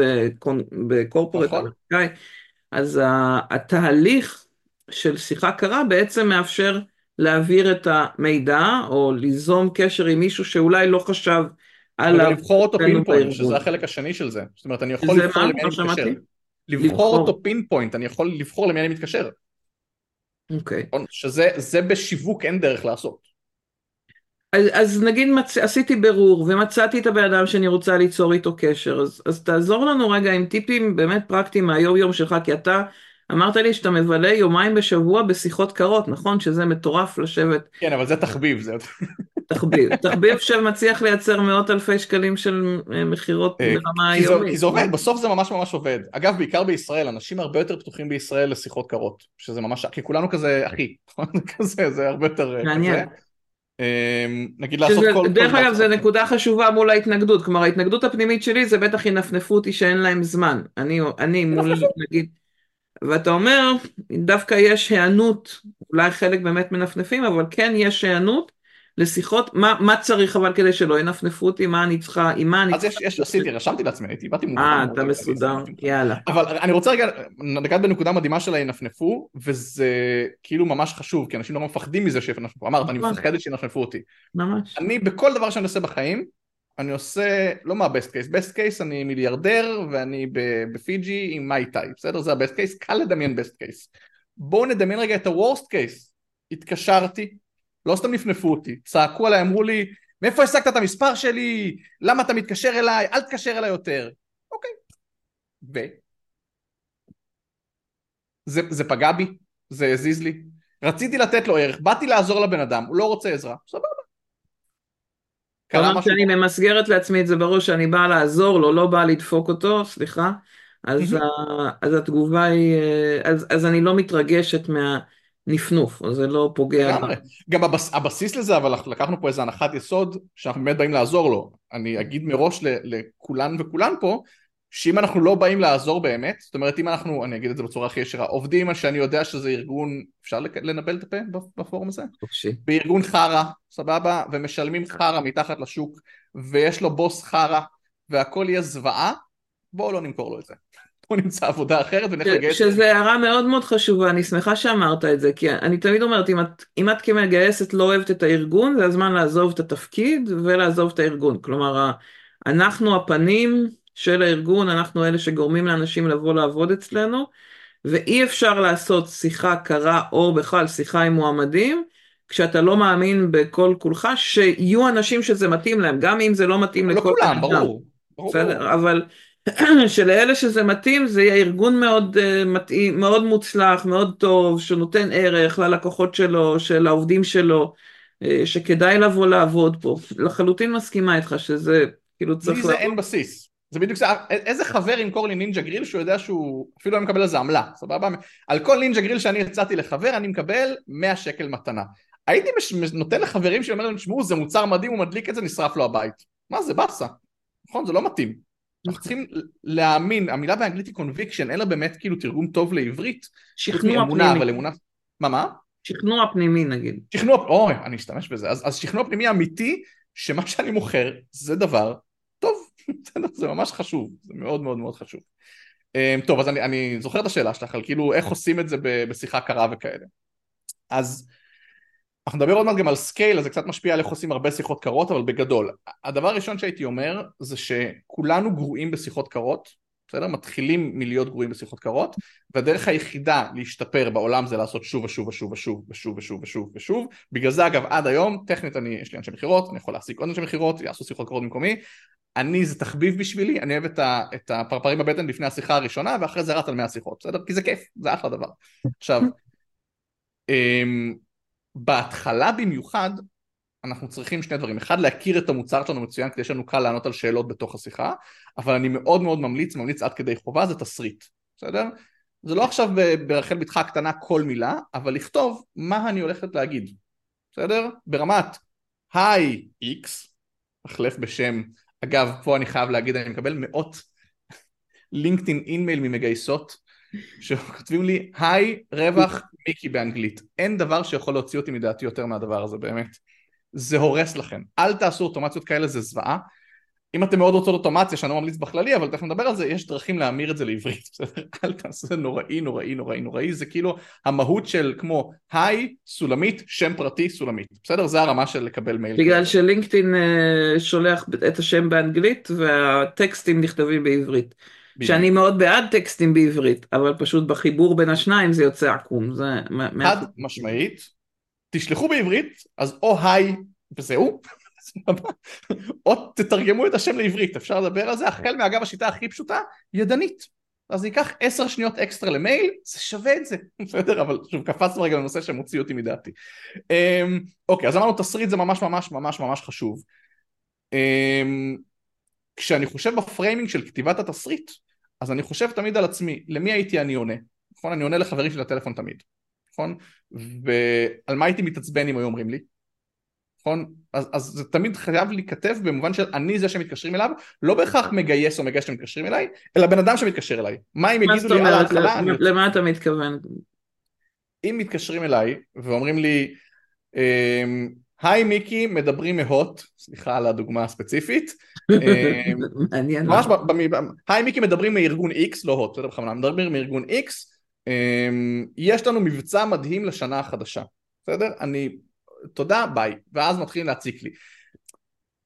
בקורפורט נכון. אמריקאי, אז התהליך של שיחה קרה בעצם מאפשר להעביר את המידע או ליזום קשר עם מישהו שאולי לא חשב עליו. לבחור אותו pinpoint, שזה החלק השני של זה. זאת אומרת, אני יכול לבחור למי אני לא מתקשר. לבחור אותו pinpoint, אני יכול לבחור למי אני מתקשר. אוקיי. שזה בשיווק אין דרך לעשות. אז, אז נגיד מצ... עשיתי ברור ומצאתי את הבן אדם שאני רוצה ליצור איתו קשר, אז, אז תעזור לנו רגע עם טיפים באמת פרקטיים מהיום יום שלך, כי אתה אמרת לי שאתה מבלה יומיים בשבוע בשיחות קרות, נכון? שזה מטורף לשבת. כן, אבל זה תחביב, זה... תחביב, תחביב שמצליח לייצר מאות אלפי שקלים של אה, מכירות אה, ברמה היומית. כי זה עובד, בסוף זה ממש ממש עובד. אגב, בעיקר בישראל, אנשים הרבה יותר פתוחים בישראל לשיחות קרות, שזה ממש, כי כולנו כזה אחי, כזה, זה הרבה יותר... אה, מעניין. נגיד לעשות כל... דרך אגב, זו נקודה חשובה מול ההתנגדות, כלומר ההתנגדות הפנימית שלי זה בטח ינפנפו אותי שאין להם זמן. אני מול, נגיד... ואתה אומר, דווקא יש היענות, אולי חלק באמת מנפנפים, אבל כן יש היענות לשיחות, מה, מה צריך אבל כדי שלא ינפנפו אותי, מה אני צריכה, עם מה אני צריכה. אז יש, יש, עשיתי, רשמתי לעצמי, הייתי, באתי מוכן. אה, אתה מסודר, יאללה. אבל אני רוצה רגע, נגעת בנקודה מדהימה של הינפנפו, וזה כאילו ממש חשוב, כי אנשים לא מפחדים מזה שיפנפו, אמרת, אני מפחדת שינפנפו אותי. ממש. אני בכל דבר שאני עושה בחיים, אני עושה, לא מה best case, best case אני מיליארדר ואני בפיג'י עם מייטאי, בסדר? זה ה best case, קל לדמיין best case. בואו נדמיין רגע את הוורסט קייס. התקשרתי, לא סתם נפנפו אותי, צעקו עליי, אמרו לי, מאיפה השגת את המספר שלי? למה אתה מתקשר אליי? אל תתקשר אליי יותר. אוקיי. ו? זה, זה פגע בי? זה הזיז לי? רציתי לתת לו ערך, באתי לעזור לבן אדם, הוא לא רוצה עזרה, סבבה. משהו... שאני ממסגרת לעצמי את זה בראש, שאני באה לעזור לו, לא באה לדפוק אותו, סליחה, אז, ה... אז התגובה היא, אה, אז, אז אני לא מתרגשת מה... נפנוף, אז זה לא פוגע. גם הבס, הבסיס לזה, אבל לקחנו פה איזה הנחת יסוד, שאנחנו באמת באים לעזור לו. אני אגיד מראש לכולן וכולן פה, שאם אנחנו לא באים לעזור באמת, זאת אומרת אם אנחנו, אני אגיד את זה בצורה הכי ישרה, עובדים על שאני יודע שזה ארגון, אפשר לנבל את הפה בפורום הזה? חופשי. בארגון חרא, סבבה, ומשלמים חרא מתחת לשוק, ויש לו בוס חרא, והכל יהיה זוועה, בואו לא נמכור לו את זה. בואו נמצא עבודה אחרת ונלך לגייס. שזה הערה מאוד מאוד חשובה, אני שמחה שאמרת את זה, כי אני תמיד אומרת, אם את, אם את כמגייסת לא אוהבת את הארגון, זה הזמן לעזוב את התפקיד ולעזוב את הארגון. כלומר, אנחנו הפנים, של הארגון, אנחנו אלה שגורמים לאנשים לבוא לעבוד אצלנו, ואי אפשר לעשות שיחה קרה או בכלל שיחה עם מועמדים, כשאתה לא מאמין בכל כולך שיהיו אנשים שזה מתאים להם, גם אם זה לא מתאים לא לכל כולם, ברור. בסדר, אבל שלאלה שזה מתאים זה יהיה ארגון מאוד uh, מתאים, מאוד מוצלח, מאוד טוב, שנותן ערך ללקוחות שלו, של העובדים שלו, uh, שכדאי לבוא לעבוד פה. לחלוטין מסכימה איתך שזה כאילו צריך... לי זה אין בסיס. זה בדיוק זה, איזה חבר ימכור לי נינג'ה גריל שהוא יודע שהוא אפילו לא מקבל על זה עמלה, סבבה? על כל נינג'ה גריל שאני יצאתי לחבר אני מקבל 100 שקל מתנה. הייתי מש, נותן לחברים שאומר להם, תשמעו זה מוצר מדהים, הוא מדליק את זה, נשרף לו הבית. מה זה באסה? נכון? זה לא מתאים. אנחנו צריכים להאמין, המילה באנגלית היא conviction, אין לה באמת כאילו תרגום טוב לעברית. שכנוע פנימי. אבל אמונה... מה מה? שכנוע פנימי נגיד. שכנוע, אוי, אני אשתמש בזה. אז, אז שכנוע פנימי אמיתי, שמה שאני מוכר זה דבר. זה ממש חשוב, זה מאוד מאוד מאוד חשוב. אמ, טוב, אז אני, אני זוכר את השאלה שלך על כאילו איך עושים את זה בשיחה קרה וכאלה. אז אנחנו נדבר עוד מעט גם על scale, אז זה קצת משפיע על איך עושים הרבה שיחות קרות, אבל בגדול. הדבר הראשון שהייתי אומר זה שכולנו גרועים בשיחות קרות, בסדר? מתחילים מלהיות גרועים בשיחות קרות, והדרך היחידה להשתפר בעולם זה לעשות שוב ושוב ושוב ושוב ושוב ושוב ושוב ושוב. בגלל זה אגב עד היום, טכנית אני, יש לי אנשי מכירות, אני יכול להעסיק עוד אנשי מכירות, יעשו שיחות קרות במקומי. אני זה תחביב בשבילי, אני אוהב את, ה, את הפרפרים בבטן לפני השיחה הראשונה ואחרי זה רץ על 100 שיחות, בסדר? כי זה כיף, זה אחלה דבר. עכשיו, אמ, בהתחלה במיוחד אנחנו צריכים שני דברים, אחד להכיר את המוצר שלנו מצוין כדי שיהיה קל לענות על שאלות בתוך השיחה, אבל אני מאוד מאוד ממליץ, ממליץ עד כדי חובה, זה תסריט, בסדר? זה לא עכשיו ברחל בתך הקטנה כל מילה, אבל לכתוב מה אני הולכת להגיד, בסדר? ברמת היי איקס, החלף בשם, אגב פה אני חייב להגיד אני מקבל מאות לינקדאין אינמייל ממגייסות שכותבים לי היי רווח מיקי באנגלית אין דבר שיכול להוציא אותי מדעתי יותר מהדבר הזה באמת זה הורס לכם. אל תעשו אוטומציות כאלה, זה זוועה. אם אתם מאוד רוצות אוטומציה, שאני לא ממליץ בכללי, אבל תכף נדבר על זה, יש דרכים להמיר את זה לעברית, בסדר? אל תעשו, זה נוראי, נוראי, נוראי, נוראי, זה כאילו המהות של כמו היי, סולמית, שם פרטי, סולמית, בסדר? זה הרמה של לקבל מייל. בגלל שלינקדאין uh, שולח את השם באנגלית והטקסטים נכתבים בעברית. שאני מאוד בעד טקסטים בעברית, אבל פשוט בחיבור בין השניים זה יוצא עקום, זה... חד משמעית, תשלחו בעברית, אז או היי וזהו, או תתרגמו את השם לעברית, אפשר לדבר על זה, החל מאגב השיטה הכי פשוטה, ידנית. אז זה ייקח עשר שניות אקסטרה למייל, זה שווה את זה, בסדר? אבל שוב, קפצנו רגע לנושא שמוציא אותי מדעתי. אמ, אוקיי, אז אמרנו תסריט זה ממש ממש ממש ממש חשוב. אמ, כשאני חושב ב framing של כתיבת התסריט, אז אני חושב תמיד על עצמי, למי הייתי אני עונה? נכון? אני עונה לחברים של הטלפון תמיד. נכון? ועל מה הייתי מתעצבן אם היו אומרים לי? נכון? אז, אז זה תמיד חייב להיכתב במובן של אני זה שמתקשרים אליו, לא בהכרח מגייס או מגייס שמתקשרים אליי, אלא בן אדם שמתקשר אליי. מה אם יגידו לי על ההתחלה? למה, למה אתה מתכוון? אם מתקשרים אליי ואומרים לי, אמ, היי מיקי, מדברים מהוט, סליחה על הדוגמה הספציפית. אמ, מעניין. ממש, היי מיקי, מדברים מארגון X, לא הוט, בסדר בכוונה, מדברים מארגון X, יש לנו מבצע מדהים לשנה החדשה, בסדר? אני, תודה, ביי, ואז מתחילים להציק לי.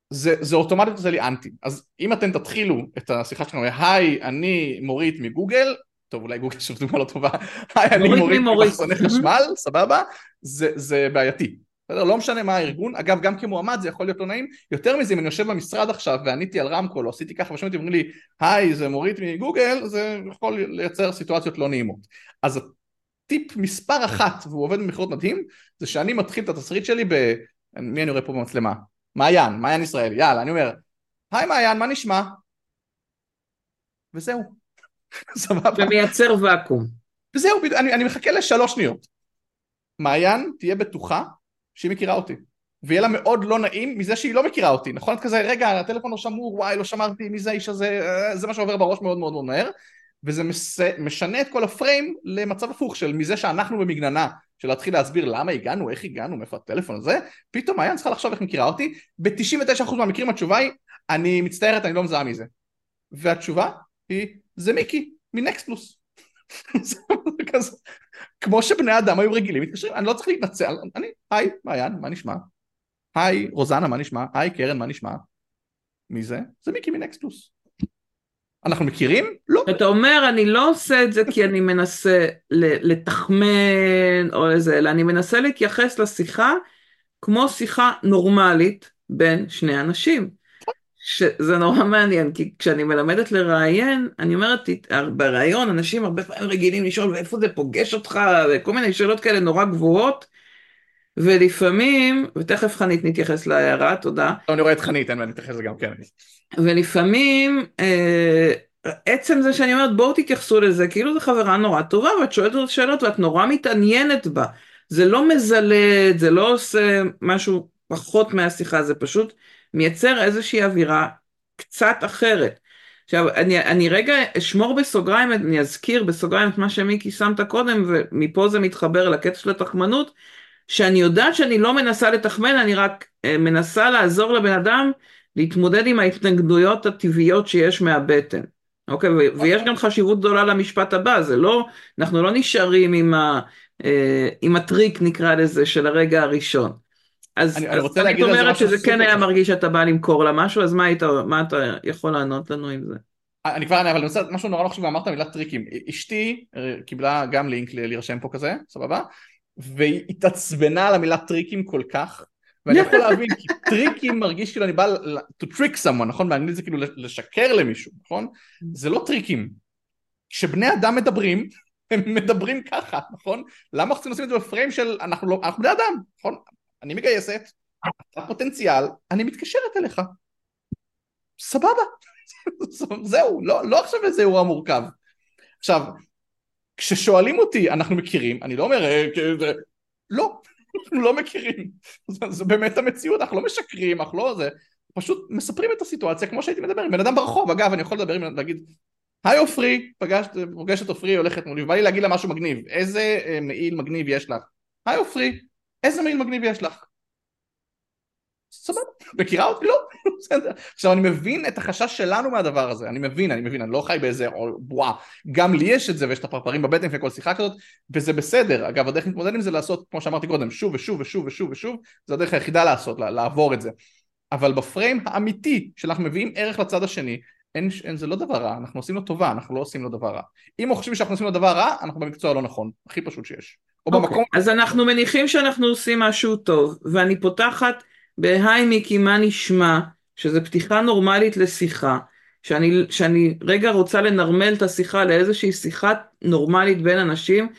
זה, זה אוטומטית עושה לי אנטי, אז אם אתם תתחילו את השיחה שלנו, היי, אני מורית מגוגל, טוב אולי גוגל שוב דוגמה לא טובה, היי, אני מורית ממחסוני חשמל, סבבה? זה, זה בעייתי, בסדר? לא משנה מה הארגון, אגב גם כמועמד זה יכול להיות לא נעים, יותר מזה אם אני יושב במשרד עכשיו ועניתי על רמקול או עשיתי ככה ושמעתי ואומרים לי היי זה מוריד מגוגל זה יכול לייצר סיטואציות לא נעימות. אז הטיפ מספר אחת והוא עובד במכירות מדהים זה שאני מתחיל את התסריט שלי ב... מי אני רואה פה במצלמה? מעיין, מעיין ישראל, יאללה אני אומר היי מעיין מה נשמע? וזהו. סבבה. ומייצר ואקום. וזהו אני, אני מחכה לשלוש שניות. מעיין תהיה בטוחה שהיא מכירה אותי. ויהיה לה מאוד לא נעים מזה שהיא לא מכירה אותי, נכון? את כזה, רגע, הטלפון לא שמור, וואי, לא שמרתי, מי זה האיש הזה, אה, זה מה שעובר בראש מאוד מאוד מאוד מהר, וזה מס... משנה את כל הפריים למצב הפוך של מזה שאנחנו במגננה, של להתחיל להסביר למה הגענו, איך הגענו, מאיפה הטלפון הזה, פתאום מעיין צריכה לחשוב איך מכירה אותי, ב-99% מהמקרים התשובה היא, אני מצטערת, אני לא מזהה מזה. והתשובה היא, זה מיקי, מנקסט פלוס. כמו שבני אדם היו רגילים מתקשרים, אני לא צריך להתנצל, אני, היי, מעיין, מה נשמע? היי, רוזנה, מה נשמע? היי, קרן, מה נשמע? מי זה? זה מיקי מנקסטוס. אנחנו מכירים? לא. אתה אומר, אני לא עושה את זה כי אני מנסה לתחמן או איזה, אלא אני מנסה להתייחס לשיחה כמו שיחה נורמלית בין שני אנשים. שזה נורא מעניין, כי כשאני מלמדת לראיין, אני אומרת, בראיון אנשים הרבה פעמים רגילים לשאול, ואיפה זה פוגש אותך, וכל מיני שאלות כאלה נורא גבוהות, ולפעמים, ותכף חנית נתייחס להערה, תודה. אני רואה את חנית, אני מתייחס לזה גם כן. ולפעמים, אה, עצם זה שאני אומרת, בואו תתייחסו לזה, כאילו זו חברה נורא טובה, ואת שואלת אותה שאלות, ואת נורא מתעניינת בה. זה לא מזלד, זה לא עושה משהו פחות מהשיחה, זה פשוט... מייצר איזושהי אווירה קצת אחרת. עכשיו, אני, אני רגע אשמור בסוגריים, אני אזכיר בסוגריים את מה שמיקי שמת קודם, ומפה זה מתחבר לקטע של התחמנות, שאני יודעת שאני לא מנסה לתחמן, אני רק אה, מנסה לעזור לבן אדם להתמודד עם ההתנגדויות הטבעיות שיש מהבטן. אוקיי, ויש גם חשיבות גדולה למשפט הבא, זה לא, אנחנו לא נשארים עם, ה, אה, עם הטריק נקרא לזה של הרגע הראשון. אז אני, אז אני רוצה להגיד על זה אומרת שזה כן היה מרגיש שאתה בא למכור לה משהו, אז מה, היית, מה אתה יכול לענות לנו עם זה? אני כבר אענה, אבל אני רוצה משהו נורא לא חשוב, אמרת מילה טריקים. אשתי אה, קיבלה גם לינק להירשם פה כזה, סבבה? והיא התעצבנה על המילה טריקים כל כך, ואני יכול להבין, כי טריקים מרגיש כאילו אני בא to trick someone, נכון? באנגלית זה כאילו לשקר למישהו, נכון? זה לא טריקים. כשבני אדם מדברים, הם מדברים ככה, נכון? למה אנחנו צריכים לשים את זה בפריים של אנחנו לא, אנחנו בני אדם, נכון? אני מגייסת, אתה פוטנציאל, אני מתקשרת אליך. סבבה. זהו, לא, לא עכשיו איזה אירוע מורכב. עכשיו, כששואלים אותי, אנחנו מכירים, אני לא אומר, אה, לא, אנחנו לא מכירים. זו באמת המציאות, אנחנו לא משקרים, אנחנו לא זה, פשוט מספרים את הסיטואציה כמו שהייתי מדבר עם בן אדם ברחוב, אגב, אני יכול לדבר עם, להגיד, היי עופרי, פגשת את עופרי, הולכת מולי, ובא לי להגיד לה משהו מגניב, איזה אה, מעיל מגניב יש לך? היי עופרי, איזה מעיל מגניב יש לך? סבבה, מכירה אותי? לא, בסדר. עכשיו אני מבין את החשש שלנו מהדבר הזה, אני מבין, אני מבין, אני לא חי באיזה בועה, גם לי יש את זה ויש את הפרפרים בבטן לפני כל שיחה כזאת, וזה בסדר, אגב הדרך להתמודד עם זה לעשות, כמו שאמרתי קודם, שוב ושוב ושוב ושוב ושוב, זה הדרך היחידה לעשות, לעבור את זה, אבל בפריים האמיתי שאנחנו מביאים ערך לצד השני, אין, אין, זה לא דבר רע, אנחנו עושים לו טובה, אנחנו לא עושים לו דבר רע. אם הוא חושב שאנחנו עושים לו דבר רע, אנחנו במקצוע הלא נכון, הכי פשוט שיש. או okay. אוקיי, במקום... אז אנחנו מניחים שאנחנו עושים משהו טוב, ואני פותחת בהיי מיקי מה נשמע, שזה פתיחה נורמלית לשיחה, שאני, שאני רגע רוצה לנרמל את השיחה לאיזושהי שיחה נורמלית בין אנשים,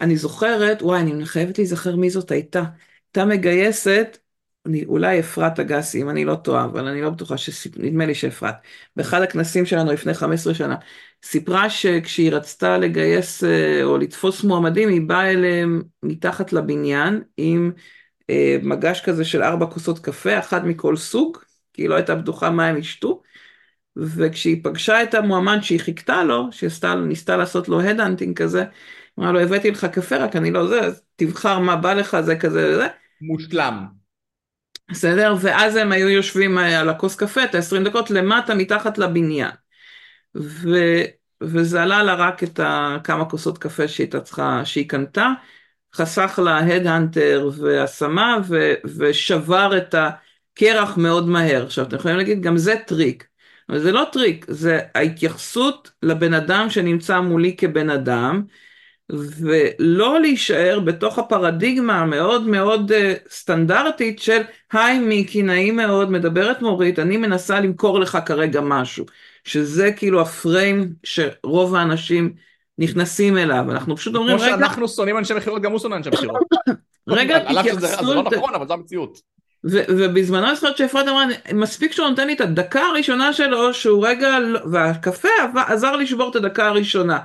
אני זוכרת, וואי, אני חייבת להיזכר מי זאת הייתה. הייתה מגייסת, אני, אולי אפרת אגסי, אם אני לא טועה, אבל אני לא בטוחה, נדמה לי שאפרת. באחד הכנסים שלנו לפני 15 שנה, סיפרה שכשהיא רצתה לגייס אה, או לתפוס מועמדים, היא באה אליהם מתחת לבניין עם אה, מגש כזה של ארבע כוסות קפה, אחת מכל סוג, כי היא לא הייתה בטוחה מה הם ישתו. וכשהיא פגשה את המועמד שהיא חיכתה לו, שניסתה לעשות לו הדאנטינג כזה, אמרה לו הבאתי לך קפה רק אני לא זה, תבחר מה בא לך זה כזה וזה. מושלם. בסדר? ואז הם היו יושבים אה, על הכוס קפה את ה-20 דקות למטה מתחת לבניין. ו... וזה עלה לה רק את כמה כוסות קפה שהיא צריכה, שהיא קנתה, חסך לה הדהנטר והשמה ו, ושבר את הקרח מאוד מהר. עכשיו אתם יכולים להגיד גם זה טריק, אבל זה לא טריק, זה ההתייחסות לבן אדם שנמצא מולי כבן אדם, ולא להישאר בתוך הפרדיגמה המאוד מאוד אה, סטנדרטית של היי מיקי נעים מאוד מדברת מורית אני מנסה למכור לך כרגע משהו שזה כאילו ה frame שרוב האנשים נכנסים אליו, אנחנו פשוט אומרים רגע... כמו שאנחנו שונאים אנשי מכירות, גם הוא שונא אנשי מכירות. רגע, תתייחסו... זה לא נכון, אבל זו המציאות. ובזמנו אני זוכרת שאפרת אמרה, מספיק שהוא נותן לי את הדקה הראשונה שלו, שהוא רגע, לא- והקפה עזר לשבור את הדקה הראשונה.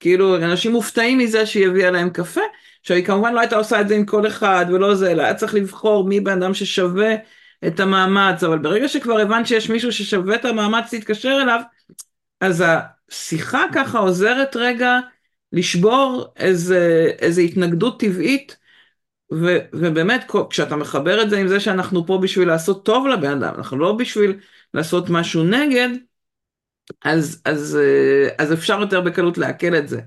כאילו, אנשים מופתעים מזה שהיא הביאה להם קפה, שהיא כמובן לא הייתה עושה את זה עם כל אחד ולא זה, אלא היה צריך לבחור מי בן אדם ששווה את המאמץ, אבל ברגע שכבר הבנת שיש מישהו ששווה את המאמץ להתקשר אליו, אז שיחה ככה עוזרת רגע לשבור איזה, איזה התנגדות טבעית, ו, ובאמת כשאתה מחבר את זה עם זה שאנחנו פה בשביל לעשות טוב לבן אדם, אנחנו לא בשביל לעשות משהו נגד, אז, אז, אז אפשר יותר בקלות לעכל את זה,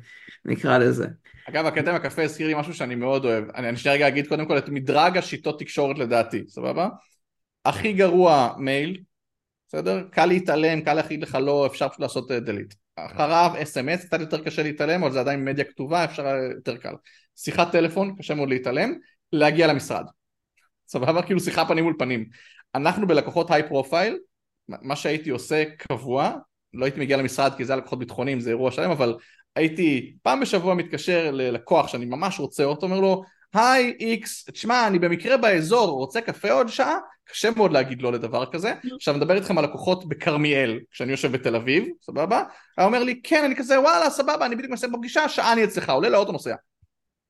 נקרא לזה. אגב, הקטע עם הקפה הזכיר לי משהו שאני מאוד אוהב. אני, אני שנייה רגע אגיד קודם כל את מדרג השיטות תקשורת לדעתי, סבבה? הכי גרוע מייל, בסדר? קל להתעלם, קל להגיד לך לא, אפשר פשוט לעשות delete. אחריו SMS, קצת יותר קשה להתעלם, אבל זה עדיין מדיה כתובה, אפשר יותר קל. שיחת טלפון, קשה מאוד להתעלם, להגיע למשרד. סבבה? כאילו שיחה פנים מול פנים. אנחנו בלקוחות high profile, מה שהייתי עושה קבוע, לא הייתי מגיע למשרד כי זה הלקוחות ביטחוניים, זה אירוע שלם, אבל הייתי פעם בשבוע מתקשר ללקוח שאני ממש רוצה אותו, אומר לו, היי איקס, תשמע, אני במקרה באזור, רוצה קפה עוד שעה? קשה מאוד להגיד לא לדבר כזה. עכשיו נדבר איתכם על לקוחות בכרמיאל, כשאני יושב בתל אביב, סבבה? היה אומר לי, כן, אני כזה, וואלה, סבבה, אני בדיוק מסיים בפגישה, שעה אני אצלך, עולה לאוטו נוסע.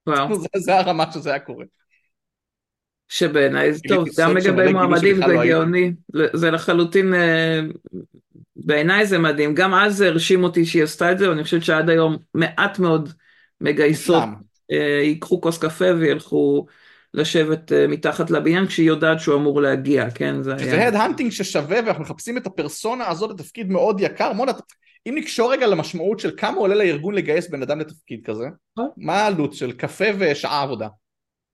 זה, זה הרמה שזה היה קורה. שבעיניי, טוב, גם לגבי מועמדים זה לא גאוני, זה לחלוטין, אה, בעיניי זה מדהים, גם אז זה הרשים אותי שהיא עשתה את זה, ואני חושבת שעד היום מעט מאוד מגייסות, אה, ייקחו כוס קפה וילכו לשבת uh, מתחת לבניין כשהיא יודעת שהוא אמור להגיע, כן? זה היה... הדהנטינג ששווה ואנחנו מחפשים את הפרסונה הזאת לתפקיד מאוד יקר, מונה, אם נקשור רגע למשמעות של כמה עולה לארגון לגייס בן אדם לתפקיד כזה, מה העלות של קפה ושעה עבודה?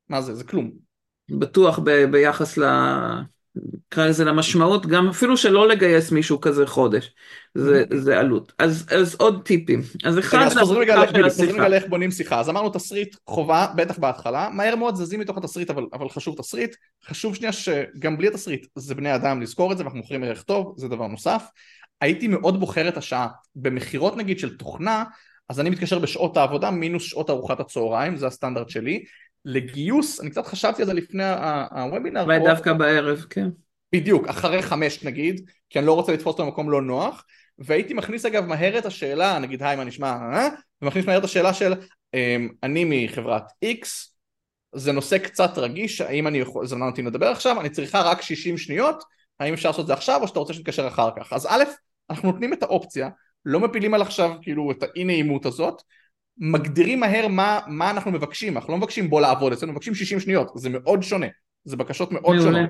מה זה? זה כלום. בטוח ב- ביחס ל... נקרא לזה למשמעות, גם אפילו שלא לגייס מישהו כזה חודש, זה. זה עלות. אז, אז עוד טיפים. אז אחד זה חוזרים רגע לאיך בונים שיחה. אז אמרנו תסריט חובה, בטח בהתחלה, מהר מאוד זזים מתוך התסריט, אבל, אבל חשוב תסריט. חשוב שנייה שגם בלי התסריט זה בני אדם לזכור את זה, ואנחנו מוכרים ערך טוב, זה דבר נוסף. הייתי מאוד בוחר את השעה. במכירות נגיד של תוכנה, אז אני מתקשר בשעות העבודה מינוס שעות ארוחת הצהריים, זה הסטנדרט שלי. לגיוס, אני קצת חשבתי על זה לפני הוובינר. אולי דווקא בערב, כן. בדיוק, אחרי חמש נגיד, כי אני לא רוצה לתפוס אותו במקום לא נוח, והייתי מכניס אגב מהר את השאלה, נגיד היי מה נשמע, אה? ומכניס מהר את השאלה של אמ, אני מחברת X, זה נושא קצת רגיש, האם אני יכול, זמן אותי לדבר עכשיו, אני צריכה רק 60 שניות, האם אפשר לעשות את זה עכשיו או שאתה רוצה שנתקשר אחר כך, אז א', אנחנו נותנים את האופציה, לא מפילים על עכשיו כאילו את האי נעימות הזאת, מגדירים מהר מה, מה אנחנו מבקשים, אנחנו לא מבקשים בוא לעבוד אצלנו, מבקשים 60 שניות, זה מאוד שונה, זה בקשות מאוד שונות.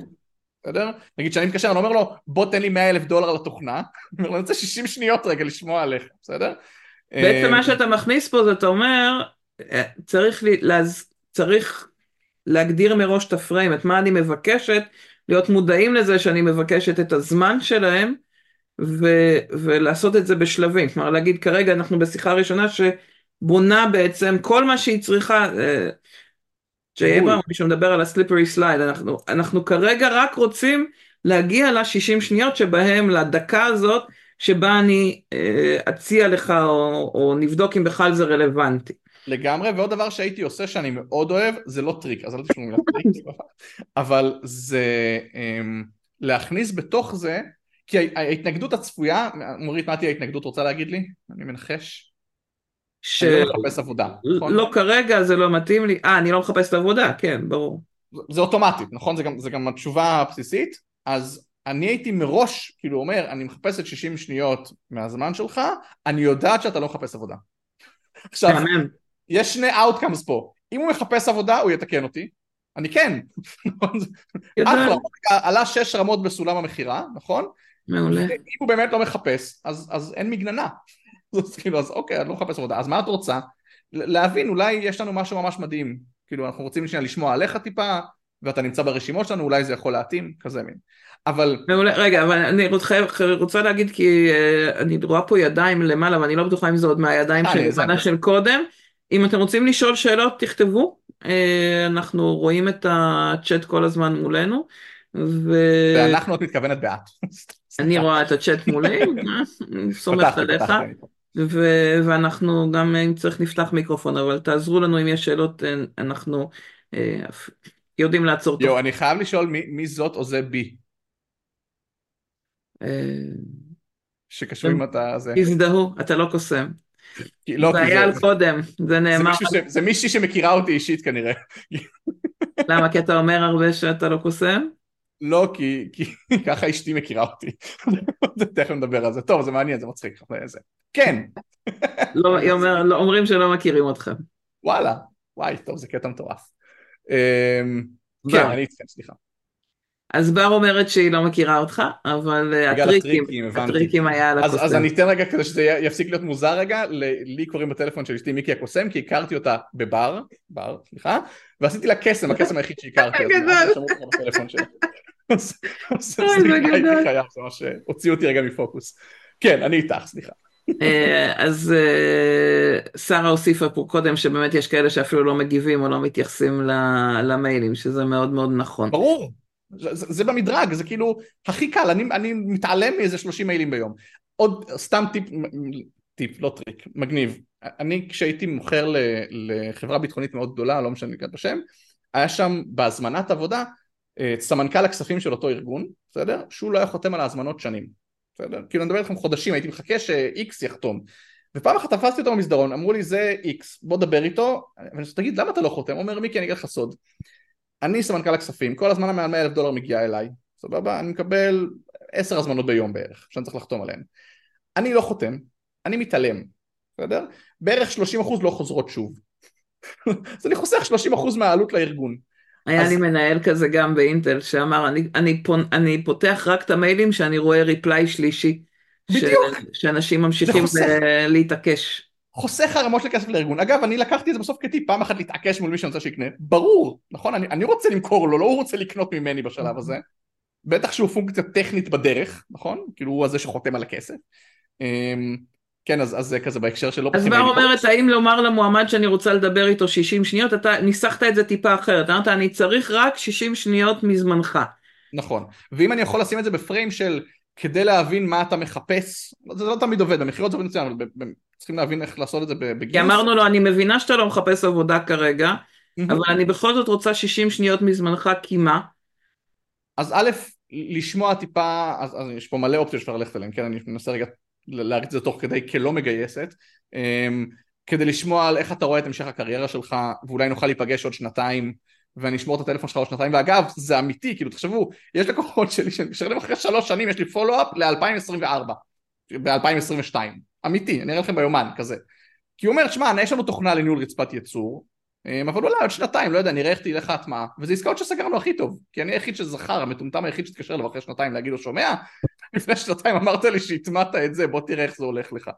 בסדר? נגיד שאני מתקשר, אני אומר לו, בוא תן לי 100 אלף דולר לתוכנה, אני רוצה 60 שניות רגע לשמוע עליך, בסדר? בעצם מה שאתה מכניס פה, זה אתה אומר, אה, צריך, להז... צריך להגדיר מראש את הפריים, את מה אני מבקשת, להיות מודעים לזה שאני מבקשת את הזמן שלהם, ו... ולעשות את זה בשלבים. כלומר, להגיד, כרגע אנחנו בשיחה ראשונה שבונה בעצם כל מה שהיא צריכה, אה, ג'יי אברהם, מי שמדבר על ה slippery slide, אנחנו, אנחנו כרגע רק רוצים להגיע ל-60 שניות שבהם, לדקה הזאת, שבה אני אה, אציע לך או, או נבדוק אם בכלל זה רלוונטי. לגמרי, ועוד דבר שהייתי עושה שאני מאוד אוהב, זה לא טריק, אז אל תשמעו מילה טריק, אבל זה אה, להכניס בתוך זה, כי ההתנגדות הצפויה, מורית, מה תהיה ההתנגדות רוצה להגיד לי? אני מנחש. ש... אני לא מחפש עבודה, נכון? לא כרגע, זה לא מתאים לי. אה, אני לא מחפש את העבודה, כן, ברור. זה אוטומטית, נכון? זה גם, זה גם התשובה הבסיסית. אז אני הייתי מראש, כאילו אומר, אני מחפש את 60 שניות מהזמן שלך, אני יודעת שאתה לא מחפש עבודה. עכשיו, יש שני outcomes פה. אם הוא מחפש עבודה, הוא יתקן אותי. אני כן. אחלה, עלה שש רמות בסולם המכירה, נכון? מעולה. אם הוא באמת לא מחפש, אז, אז אין מגננה. אז כאילו, אז אוקיי, אני לא מחפש עבודה, אז מה את רוצה? להבין, אולי יש לנו משהו ממש מדהים, כאילו אנחנו רוצים שנייה לשמוע עליך טיפה, ואתה נמצא ברשימות שלנו, אולי זה יכול להתאים, כזה מין. אבל... מעולה, רגע, אבל אני רוצה, רוצה להגיד כי uh, אני רואה פה ידיים למעלה, ואני לא בטוחה אם זה עוד מהידיים אה, של זנה של קודם. אם אתם רוצים לשאול שאלות, תכתבו, uh, אנחנו רואים את הצ'אט כל הזמן מולנו. ו... ואנחנו את מתכוונת באת. אני רואה את הצ'אט מולי, סומכת עליך. ו- ואנחנו גם אם צריך נפתח מיקרופון אבל תעזרו לנו אם יש שאלות אנחנו אה, יודעים לעצור. יו אני חייב לשאול מי, מי זאת או זה בי. אה, שקשור אם אתה זה. הזדהו אתה לא קוסם. לא, זה היה על קודם זה נאמר. זה, ש... זה מישהי שמכירה אותי אישית כנראה. למה כי אתה אומר הרבה שאתה לא קוסם? לא, כי, כי ככה אשתי מכירה אותי. תכף נדבר על זה. טוב, זה מעניין, זה מצחיק. זה. כן. לא, היא אומר, לא, אומרים שלא מכירים אתכם. וואלה, וואי, טוב, זה קטע מטורף. אמ, כן, אני איתכם, סליחה. אז בר אומרת שהיא לא מכירה אותך, אבל אה, הטריקים, הטריקים היה על הקוסם. אז אני אתן רגע כדי שזה יפסיק להיות מוזר רגע, לי קוראים בטלפון של אשתי מיקי הקוסם, כי הכרתי אותה בבר, בר, סליחה, ועשיתי לה קסם, הקסם היחיד שהכרתי. גדול. סליחה, הייתי חייב, זה ממש הוציא אותי רגע מפוקוס. כן, אני איתך, סליחה. אה, אז אה, שרה הוסיפה פה קודם שבאמת יש כאלה שאפילו לא מגיבים או לא מתייחסים למיילים, שזה מאוד מאוד נכון. ברור, זה, זה במדרג, זה כאילו הכי קל, אני, אני מתעלם מאיזה 30 מיילים ביום. עוד סתם טיפ, טיפ, לא טריק, מגניב. אני כשהייתי מוכר לחברה ביטחונית מאוד גדולה, לא משנה לי בשם, היה שם בהזמנת עבודה אה, סמנכ"ל הכספים של אותו ארגון, בסדר? שהוא לא היה חותם על ההזמנות שנים, בסדר? כאילו אני מדבר איתכם חודשים, הייתי מחכה ש-X יחתום. ופעם אחת תפסתי אותו במסדרון, אמרו לי זה X, בוא דבר איתו, ואני חושב, תגיד למה אתה לא חותם? אומר מיקי אני אגיד לך סוד, אני סמנכ"ל הכספים, כל הזמן המעל 100 אלף דולר מגיע אליי, סבבה? אני מקבל עשר הזמנות ביום בערך, שאני צריך לחתום עליהן. אני לא חותם, אני מתעלם, בסדר? בערך 30% לא חוזרות שוב. אז אני חוסך 30% מהעלות לארגון. היה אז- לי מנהל כזה גם באינטל שאמר, אני, אני, פונ, אני פותח רק את המיילים שאני רואה ריפליי שלישי. ש- בדיוק. שאנשים ממשיכים. ל- להתעקש. חוסך ערימות של כסף לארגון. אגב, אני לקחתי את זה בסוף כטיפ, פעם אחת להתעקש מול מי שאני רוצה שיקנה. ברור, נכון? אני, אני רוצה למכור לו, לא הוא רוצה לקנות ממני בשלב הזה. בטח שהוא פונקציה טכנית בדרך, נכון? כאילו הוא הזה שחותם על הכסף. כן, אז, אז זה כזה בהקשר של לא אז בר. אומרת, האם לומר למועמד שאני רוצה לדבר איתו 60 שניות? אתה ניסחת את זה טיפה אחרת. אמרת, אני צריך רק 60 שניות מזמנך. נכון. ואם אני יכול לשים את זה בפריים של כדי להבין מה אתה מחפש, זה לא תמיד עובד, במכירות זה עובד מצוין, אבל צריכים להבין איך לעשות את זה בגיוס. כי אמרנו לו, אני מבינה שאתה לא מחפש עבודה כרגע. אבל אני בכל זאת רוצה 60 שניות מזמנך, כי מה? אז א', לשמוע טיפה, אז, אז יש פה מלא אופציות שאפשר ללכת אליהן, כן, אני מנסה רגע להריץ את זה תוך כדי כלא מגייסת, אמ, כדי לשמוע על איך אתה רואה את המשך הקריירה שלך, ואולי נוכל להיפגש עוד שנתיים, ואני אשמור את הטלפון שלך עוד שנתיים, ואגב, זה אמיתי, כאילו תחשבו, יש לקוחות שלי שמתקשרים אליהם אחרי שלוש שנים, יש לי פולו-אפ ל-2024, ב-2022, אמיתי, אני אראה לכם ביומן כזה. כי הוא אומר, שמע, יש לנו תוכנה לניהול רצפת ייצור, אמ, אבל אולי עוד שנתיים, לא יודע, נראה איך תלך ההטמעה, וזה עסקאות שסגרנו הכי טוב, כי אני היחיד שזכר, המטומטם היחיד שהתקשר אליו אחרי שנתיים להגיד לו, שומע? לפני שנתיים אמרת לי שהטמעת את זה, בוא תראה איך זה הולך לך.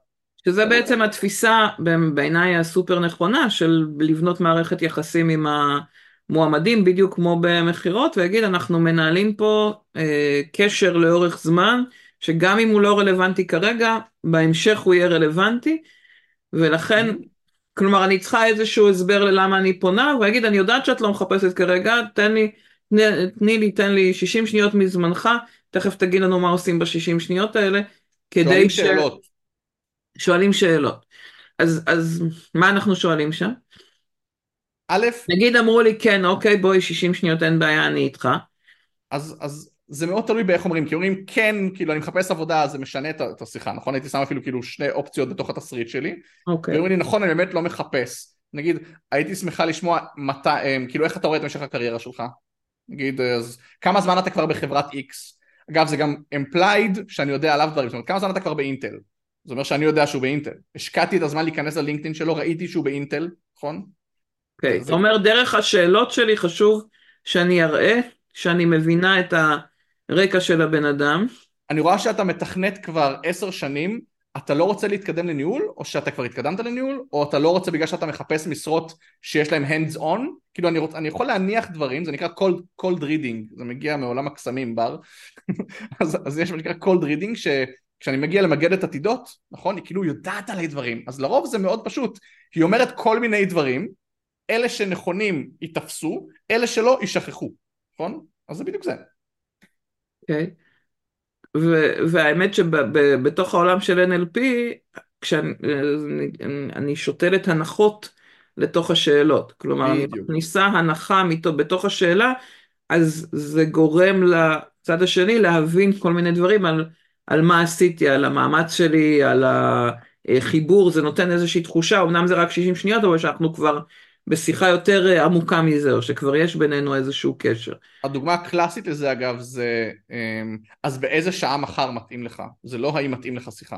שזה בעצם התפיסה בעיניי הסופר נכונה של לבנות מערכת יחסים עם המועמדים בדיוק כמו במכירות ויגיד אנחנו מנהלים פה אה, קשר לאורך זמן שגם אם הוא לא רלוונטי כרגע בהמשך הוא יהיה רלוונטי ולכן כלומר אני צריכה איזשהו הסבר ללמה אני פונה ואגיד אני יודעת שאת לא מחפשת כרגע תן לי תני לי תן לי 60 שניות מזמנך תכף תגיד לנו מה עושים ב-60 שניות האלה כדי שואלים ש... שאלות. שואלים שאלות. אז, אז מה אנחנו שואלים שם? א', נגיד אמרו לי כן אוקיי בואי 60 שניות אין בעיה אני איתך. אז, אז זה מאוד תלוי באיך אומרים, כי אומרים כן, כאילו אני מחפש עבודה, זה משנה את את השיחה, נכון? הייתי שם אפילו כאילו שני אופציות בתוך התסריט שלי, אוקיי. ואומרים לי נכון, אני באמת לא מחפש. נגיד, הייתי שמחה לשמוע מתי, אמ, כאילו איך אתה רואה את המשך הקריירה שלך? נגיד, אז כמה זמן אתה כבר בחברת X? אגב, זה גם implied שאני יודע עליו דברים, זאת אומרת, כמה זמן אתה כבר באינטל? זה אומר שאני יודע שהוא באינטל. השקעתי את הזמן להיכנס ללינקדאין שלו, ראיתי שהוא באינטל, נכון? אוקיי. זה- זאת אומרת דרך השאלות שלי חשוב שאני אראה שאני מבינה את הרקע של הבן אדם. אני רואה שאתה מתכנת כבר עשר שנים, אתה לא רוצה להתקדם לניהול, או שאתה כבר התקדמת לניהול, או אתה לא רוצה בגלל שאתה מחפש משרות שיש להם hands on, כאילו אני, רוצ, אני יכול להניח דברים, זה נקרא cold, cold reading, זה מגיע מעולם הקסמים בר, אז, אז יש מה שנקרא cold reading, שכשאני מגיע למגדת עתידות, נכון, היא כאילו יודעת עליי דברים, אז לרוב זה מאוד פשוט, היא אומרת כל מיני דברים, אלה שנכונים ייתפסו, אלה שלא יישכחו, נכון? אז זה בדיוק זה. אוקיי. ו- והאמת שבתוך העולם של NLP כשאני אני- אני שותלת הנחות לתוך השאלות. כלומר אני בדיוק. מכניסה הנחה מתו- בתוך השאלה אז זה גורם לצד השני להבין כל מיני דברים על, על מה עשיתי, על המאמץ שלי, על החיבור, זה נותן איזושהי תחושה, אמנם זה רק 60 שניות, אבל שאנחנו כבר בשיחה יותר עמוקה מזה, או שכבר יש בינינו איזשהו קשר. הדוגמה הקלאסית לזה אגב זה אמ, אז באיזה שעה מחר מתאים לך? זה לא האם מתאים לך שיחה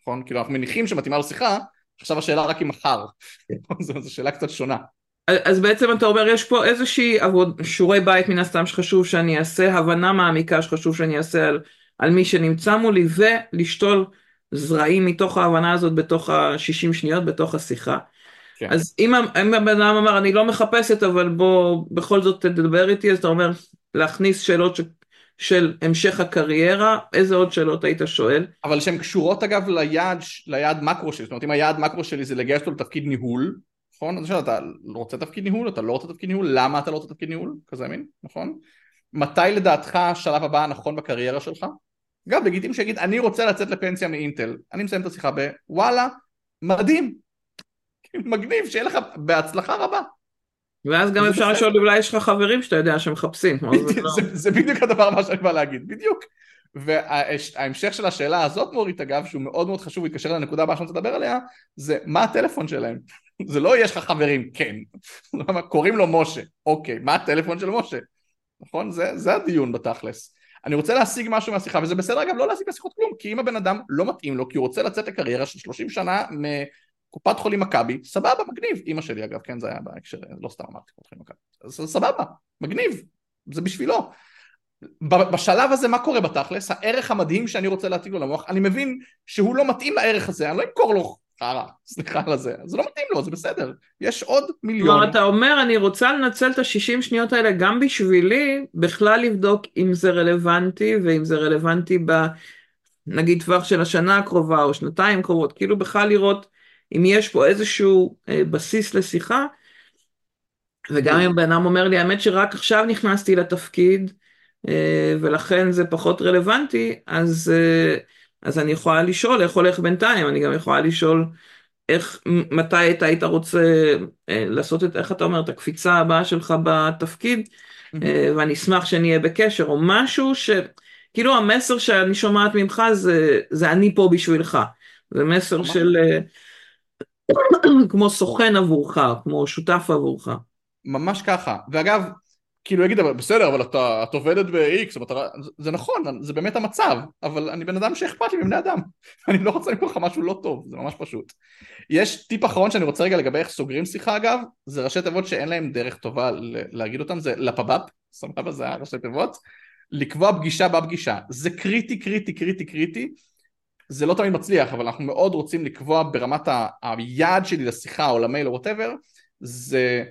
נכון? כאילו אנחנו מניחים שמתאימה לו שיחה עכשיו השאלה רק אם מחר. זו זו שאלה קצת שונה אז בעצם אתה אומר יש פה איזושהי עבוד, שיעורי בית מן הסתם שחשוב שאני אעשה, הבנה מעמיקה שחשוב שאני אעשה על, על מי שנמצא מולי ולשתול זרעים מתוך ההבנה הזאת בתוך ה-60 שניות בתוך השיחה. כן. אז אם, אם הבן אדם אמר אני לא מחפשת אבל בוא בכל זאת תדבר איתי אז אתה אומר להכניס שאלות ש, של המשך הקריירה איזה עוד שאלות היית שואל? אבל שהן קשורות אגב ליעד ליעד מקרו שלי זאת אומרת אם היעד מקרו שלי זה לגייס אותו לתפקיד ניהול נכון? אז שאלה, אתה רוצה תפקיד ניהול אתה לא רוצה תפקיד ניהול למה אתה לא רוצה תפקיד ניהול כזה מין נכון? מתי לדעתך השלב הבא הנכון בקריירה שלך? גם לגיטימי שיגיד אני רוצה לצאת לפנסיה מאינטל אני מסיים את השיחה בוואלה מדהים מגניב שיהיה לך בהצלחה רבה ואז גם אפשר. לשאול אולי יש לך חברים שאתה יודע שמחפשים. לא- זה, בדיוק הדבר מה שאני בא להגיד, בדיוק. וההמשך של השאלה הזאת מורית אגב, שהוא מאוד מאוד חשוב להתקשר לנקודה הבאה שאני רוצה לדבר עליה, זה מה הטלפון שלהם. זה לא יש לך חברים, כן. קוראים לו משה, אוקיי, מה הטלפון של משה? נכון? זה, זה הדיון בתכלס. אני רוצה להשיג משהו מהשיחה, וזה בסדר אגב לא להשיג מהשיחות כלום, כי אם הבן אדם לא מתאים לו, כי הוא רוצה לצאת לקריירה של 30 שנה קופת חולים מכבי, סבבה, מגניב, אימא שלי אגב, כן, זה היה בהקשר, לא סתם אמרתי קופת חולים מכבי, סבבה, מגניב, זה בשבילו. בשלב הזה מה קורה בתכלס? הערך המדהים שאני רוצה להטיל לו למוח, אני מבין שהוא לא מתאים לערך הזה, אני לא אמכור לו חרא, סליחה על זה, זה לא מתאים לו, זה בסדר, יש עוד מיליון. כלומר אתה אומר אני רוצה לנצל את השישים שניות האלה גם בשבילי, בכלל לבדוק אם זה רלוונטי, ואם זה רלוונטי ב... נגיד טווח של השנה הקרובה או שנתיים קרובות, כאילו בכלל לראות אם יש פה איזשהו אה, בסיס לשיחה, וגם אם בן אדם אומר לי האמת שרק עכשיו נכנסתי לתפקיד, אה, ולכן זה פחות רלוונטי, אז, אה, אז אני יכולה לשאול איך הולך בינתיים, אני גם יכולה לשאול איך, מתי אתה היית רוצה אה, לעשות את, איך אתה אומר, את הקפיצה הבאה שלך בתפקיד, ואני אשמח שנהיה בקשר, או משהו ש... כאילו המסר שאני שומעת ממך זה, זה אני פה בשבילך, זה מסר של כמו סוכן עבורך, כמו שותף עבורך. ממש ככה, ואגב, כאילו יגיד בסדר אבל אתה, את עובדת ב-X זה, זה נכון זה באמת המצב אבל אני בן אדם שאכפת לי מבני אדם. אני לא רוצה למכור לך משהו לא טוב זה ממש פשוט. יש טיפ אחרון שאני רוצה רגע לגבי איך סוגרים שיחה אגב זה ראשי תיבות שאין להם דרך טובה להגיד אותם זה לפבאפ סבבה זה הראשי תיבות לקבוע פגישה בפגישה. זה קריטי קריטי קריטי קריטי. זה לא תמיד מצליח אבל אנחנו מאוד רוצים לקבוע ברמת היעד שלי לשיחה או למייל או ווטאבר זה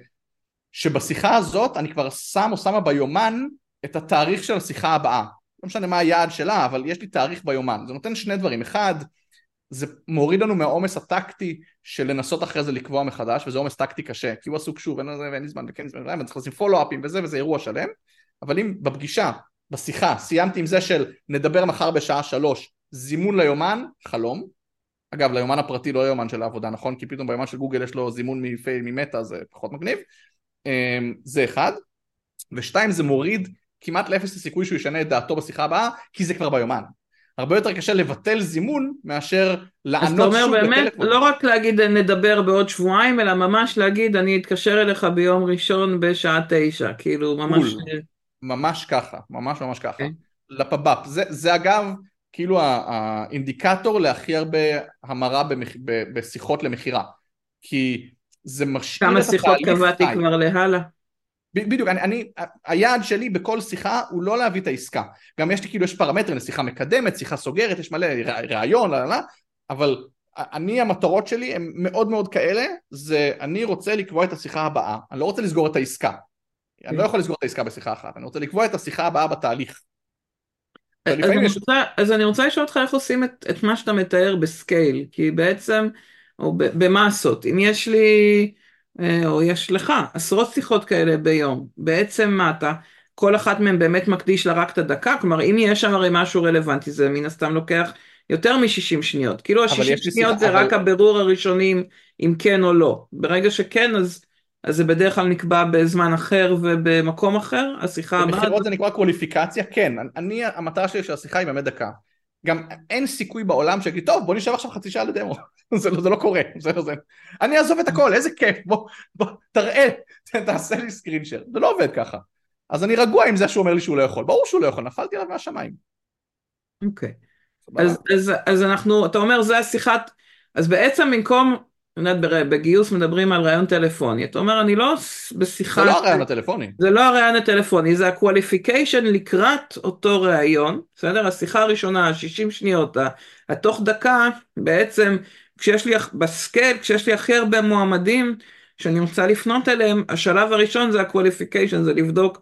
שבשיחה הזאת אני כבר שם או שמה ביומן את התאריך של השיחה הבאה. לא משנה מה היעד שלה, אבל יש לי תאריך ביומן. זה נותן שני דברים. אחד, זה מוריד לנו מהעומס הטקטי של לנסות אחרי זה לקבוע מחדש, וזה עומס טקטי קשה, כי הוא עסוק שוב, אין, ואין לי זמן וכן זמן, ואני צריך לשים פולו-אפים וזה, וזה אירוע שלם. אבל אם בפגישה, בשיחה, סיימתי עם זה של נדבר מחר בשעה שלוש, זימון ליומן, חלום. אגב, ליומן הפרטי לא יומן של העבודה, נכון? כי פתאום ביומן של גוגל יש לו זימון ממטא, זה פחות מגניב. אמ, זה אחד, ושתיים זה מוריד כמעט לאפס הסיכוי שהוא ישנה את דעתו בשיחה הבאה, כי זה כבר ביומן. הרבה יותר קשה לבטל זימון מאשר לענות שוב לטלפון. אז אתה אומר באמת, בטלפון. לא רק להגיד נדבר בעוד שבועיים, אלא ממש להגיד אני אתקשר אליך ביום ראשון בשעה תשע, כאילו ממש... ממש ככה, ממש ממש ככה. Okay. אוקיי. לפבאפ. זה, זה אגב, כאילו האינדיקטור להכי הרבה המרה במח... בשיחות למכירה. כי זה משאיר את התהליך. כמה שיחות קבעתי כבר להלאה? בדיוק, אני, אני, היעד שלי בכל שיחה הוא לא להביא את העסקה. גם יש לי כאילו, יש פרמטרים לשיחה מקדמת, שיחה סוגרת, יש מלא רעיון, לא, לא, לא, אבל אני, המטרות שלי הן מאוד מאוד כאלה, זה אני רוצה לקבוע את השיחה הבאה, אני לא רוצה לסגור את העסקה. אני לא יכול לסגור את העסקה בשיחה אחת, אני רוצה לקבוע את השיחה הבאה בתהליך. אז אני, יש... רוצה, אז אני רוצה לשאול אותך איך עושים את, את מה שאתה מתאר בסקייל, כי בעצם או במסות. אם יש לי, אה, או יש לך, עשרות שיחות כאלה ביום, בעצם מה אתה, כל אחת מהן באמת מקדיש לה רק את הדקה? כלומר, אם יש שם הרי משהו רלוונטי, זה מן הסתם לוקח יותר מ-60 שניות. כאילו ה-60 שניות זה אבל... רק הבירור הראשונים אם כן או לא. ברגע שכן, אז... אז זה בדרך כלל נקבע בזמן אחר ובמקום אחר, השיחה הבאה... במכירות זה נקרא קווליפיקציה, כן, אני, המטרה שלי של השיחה היא באמת דקה. גם אין סיכוי בעולם שיגיד, טוב בוא נשב עכשיו חצי שעה לדמו, זה, לא, זה לא קורה, זה, לא זה. אני אעזוב את הכל, איזה כיף, בוא, בוא תראה, תעשה לי screen share, זה לא עובד ככה. אז אני רגוע עם זה שהוא אומר לי שהוא לא יכול, ברור שהוא לא יכול, נפלתי עליו מהשמיים. אוקיי, okay. אז, אז, אז אנחנו, אתה אומר זה השיחת, אז בעצם במקום בגיוס מדברים על רעיון טלפוני, אתה אומר אני לא בשיחה... זה לא הרעיון הטלפוני. זה לא הרעיון הטלפוני, זה ה qualification לקראת אותו רעיון, בסדר? השיחה הראשונה, 60 שניות, התוך דקה, בעצם כשיש לי, ב scale, כשיש לי הכי הרבה מועמדים שאני רוצה לפנות אליהם, השלב הראשון זה ה qualification, זה לבדוק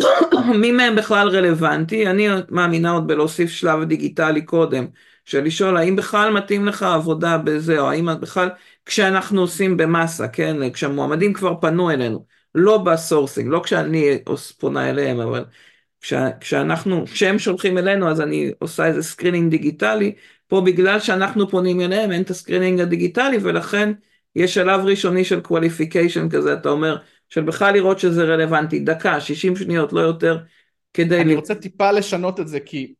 מי מהם בכלל רלוונטי, אני מאמינה עוד בלהוסיף שלב דיגיטלי קודם. של לשאול האם בכלל מתאים לך עבודה בזה, או האם בכלל, כשאנחנו עושים במאסה, כן, כשהמועמדים כבר פנו אלינו, לא ב sourcing, לא כשאני פונה אליהם, אבל כש, כשאנחנו, כשהם שולחים אלינו אז אני עושה איזה screening דיגיטלי, פה בגלל שאנחנו פונים אליהם אין את ה screening הדיגיטלי ולכן יש שלב ראשוני של qualification כזה, אתה אומר, של בכלל לראות שזה רלוונטי, דקה, 60 שניות, לא יותר, כדי... אני רוצה טיפה לשנות את זה כי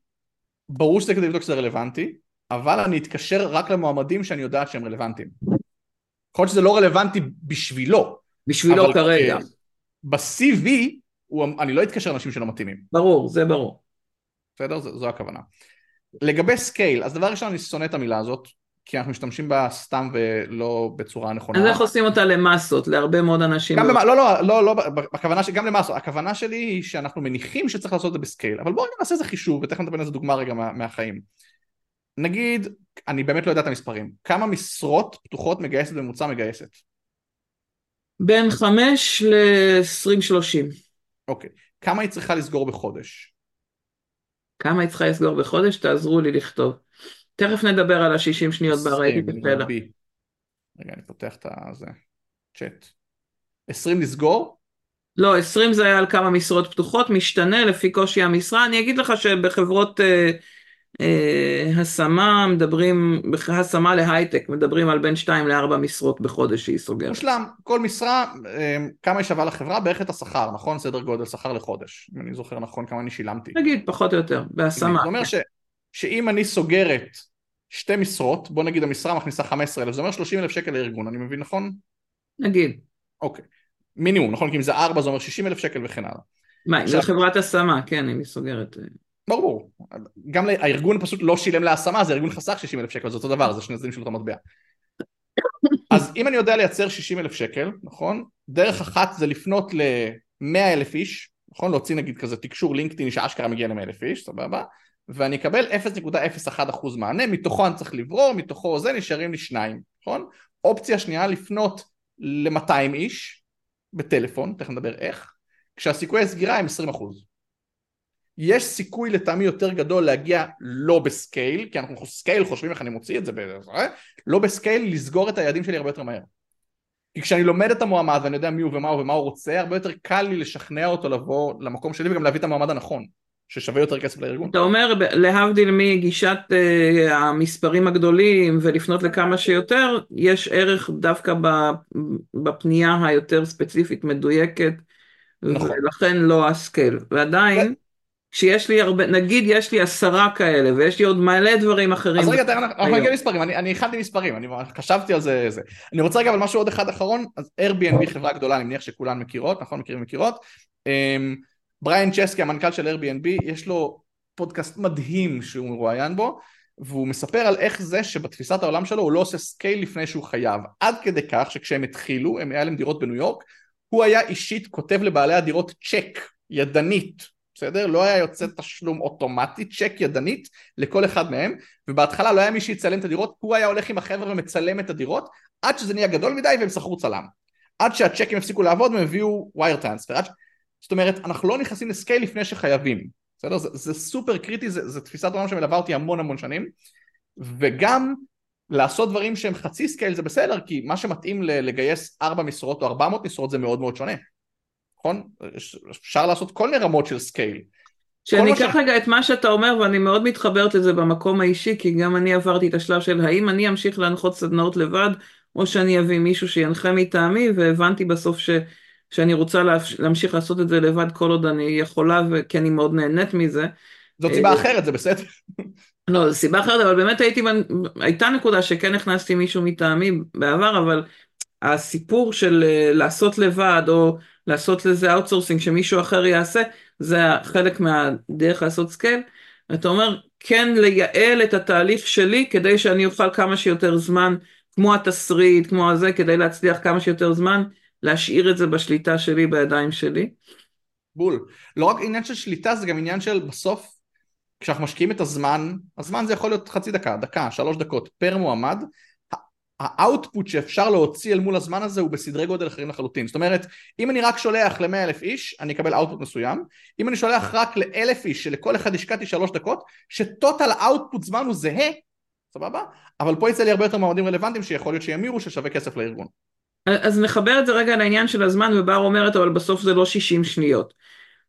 ברור שזה כדי לבדוק שזה רלוונטי, אבל אני אתקשר רק למועמדים שאני יודעת שהם רלוונטיים. יכול להיות שזה לא רלוונטי בשבילו. בשבילו כרגע. ב-CV אני לא אתקשר לאנשים שלא מתאימים. ברור, זה ברור. בסדר? זו, זו הכוונה. לגבי scale, אז דבר ראשון אני שונא את המילה הזאת, כי אנחנו משתמשים בה סתם ולא בצורה נכונה. אז איך עושים אותה למסות, להרבה מאוד אנשים? גם למ... לא, לא, לא, לא, בכוונה שגם למסות, הכוונה שלי היא שאנחנו מניחים שצריך לעשות את זה ב scale, אבל בואו נעשה איזה חישוב, ותכף נדבר על איזה דוגמה רגע מה, מהחיים. נגיד, אני באמת לא יודע את המספרים, כמה משרות פתוחות מגייסת בממוצע מגייסת? בין 5 ל-20-30. אוקיי. כמה היא צריכה לסגור בחודש? כמה היא צריכה לסגור בחודש? תעזרו לי לכתוב. תכף נדבר על ה-60 שניות את הפלא. רגע, אני פותח את זה. צ'אט. 20 לסגור? לא, 20 זה היה על כמה משרות פתוחות, משתנה לפי קושי המשרה. אני אגיד לך שבחברות אה, השמה מדברים, השמה להייטק, מדברים על בין 2 ל-4 משרות בחודש שהיא סוגרת. מושלם, כל משרה, אה, כמה היא שווה לחברה? בערך את השכר, נכון? סדר גודל שכר לחודש, אם אני זוכר נכון כמה אני שילמתי. נגיד, פחות או יותר, בהשמה. זה אומר ש, שאם אני סוגרת שתי משרות, בוא נגיד המשרה מכניסה 15,000, זה אומר 30,000 שקל לארגון, אני מבין נכון? נגיד. אוקיי. מינימום, נכון? כי אם זה 4 זה אומר 60,000 שקל וכן הלאה. מה, זה חברת השמה, כן, אם היא סוגרת. ברור, גם הארגון פשוט לא שילם להשמה, זה ארגון חסך 60 אלף שקל, זה אותו דבר, זה שני צדדים של אותו מטבע. אז אם אני יודע לייצר 60 אלף שקל, נכון? דרך אחת זה לפנות ל-100 אלף איש, נכון? להוציא נגיד כזה תקשור לינקדאין שאשכרה מגיע ל-100 אלף איש, סבבה? ואני אקבל 0.01% מענה, מתוכו אני צריך לברור, מתוכו זה נשארים לי שניים, נכון? אופציה שנייה לפנות ל-200 איש בטלפון, תכף נדבר איך, כשהסיכויי הסגירה הם 20 אחוז. יש סיכוי לטעמי יותר גדול להגיע לא ב scale, כי אנחנו scale חושבים איך אני מוציא את זה, אה? לא ב scale לסגור את היעדים שלי הרבה יותר מהר. כי כשאני לומד את המועמד ואני יודע מי הוא ומה הוא ומה הוא רוצה, הרבה יותר קל לי לשכנע אותו לבוא למקום שלי וגם להביא את המועמד הנכון, ששווה יותר כסף לארגון. אתה אומר להבדיל מגישת uh, המספרים הגדולים ולפנות לכמה שיותר, יש ערך דווקא בפנייה היותר ספציפית מדויקת, נכון. ולכן לא ה scale. ועדיין... שיש לי הרבה, נגיד יש לי עשרה כאלה ויש לי עוד מלא דברים אחרים. אז רגע, אנחנו נגיע למספרים, אני הכנתי מספרים, אני חשבתי על זה, זה. אני רוצה רגע אבל משהו עוד אחד אחרון, אז Airbnb חברה גדולה, אני מניח שכולן מכירות, נכון? מכירים מכירות. אמ, בריאן צ'סקי, המנכ"ל של Airbnb, יש לו פודקאסט מדהים שהוא מרואיין בו, והוא מספר על איך זה שבתפיסת העולם שלו הוא לא עושה scale לפני שהוא חייב. עד כדי כך שכשהם התחילו, הם היה להם דירות בניו יורק, הוא היה אישית כותב לבעלי הדירות צ'ק, ידנית, בסדר? לא היה יוצא תשלום אוטומטי, צ'ק ידנית לכל אחד מהם, ובהתחלה לא היה מי שיצלם את הדירות, הוא היה הולך עם החבר'ה ומצלם את הדירות, עד שזה נהיה גדול מדי והם שכרו צלם. עד שהצ'קים הפסיקו לעבוד הם הביאו wire transfer. ש... זאת אומרת, אנחנו לא נכנסים ל scale לפני שחייבים, בסדר? זה, זה סופר קריטי, זה תפיסת עולם שמלווה אותי המון המון שנים, וגם לעשות דברים שהם חצי scale זה בסדר, כי מה שמתאים לגייס 4 משרות או 400 משרות זה מאוד מאוד שונה. נכון? אפשר לעשות כל מיני רמות של scale. שאני אקח ש... רגע את מה שאתה אומר ואני מאוד מתחברת לזה במקום האישי כי גם אני עברתי את השלב של האם אני אמשיך להנחות סדנאות לבד או שאני אביא מישהו שינחה מטעמי והבנתי בסוף ש, שאני רוצה להמשיך לעשות את זה לבד כל עוד אני יכולה וכי אני מאוד נהנית מזה. זאת סיבה אה, אחרת זה בסדר. לא זו סיבה אחרת אבל באמת הייתי הייתה נקודה שכן הכנסתי מישהו מטעמי בעבר אבל הסיפור של אה, לעשות לבד או לעשות לזה outsourcing שמישהו אחר יעשה, זה חלק מהדרך לעשות scale. אתה אומר, כן לייעל את התהליך שלי כדי שאני אוכל כמה שיותר זמן, כמו התסריט, כמו הזה, כדי להצליח כמה שיותר זמן, להשאיר את זה בשליטה שלי, בידיים שלי. בול. לא רק עניין של שליטה, זה גם עניין של בסוף, כשאנחנו משקיעים את הזמן, הזמן זה יכול להיות חצי דקה, דקה, שלוש דקות פר מועמד, ה output שאפשר להוציא אל מול הזמן הזה הוא בסדרי גודל אחרים לחלוטין. זאת אומרת, אם אני רק שולח ל-100 אלף איש, אני אקבל output מסוים. אם אני שולח רק לאלף איש, שלכל אחד השקעתי שלוש דקות, ש total ה output זמן הוא זהה, סבבה? אבל פה יצא לי הרבה יותר מועמדים רלוונטיים שיכול להיות שימירו ששווה כסף לארגון. אז נחבר את זה רגע לעניין של הזמן, ובר אומרת, אבל בסוף זה לא 60 שניות.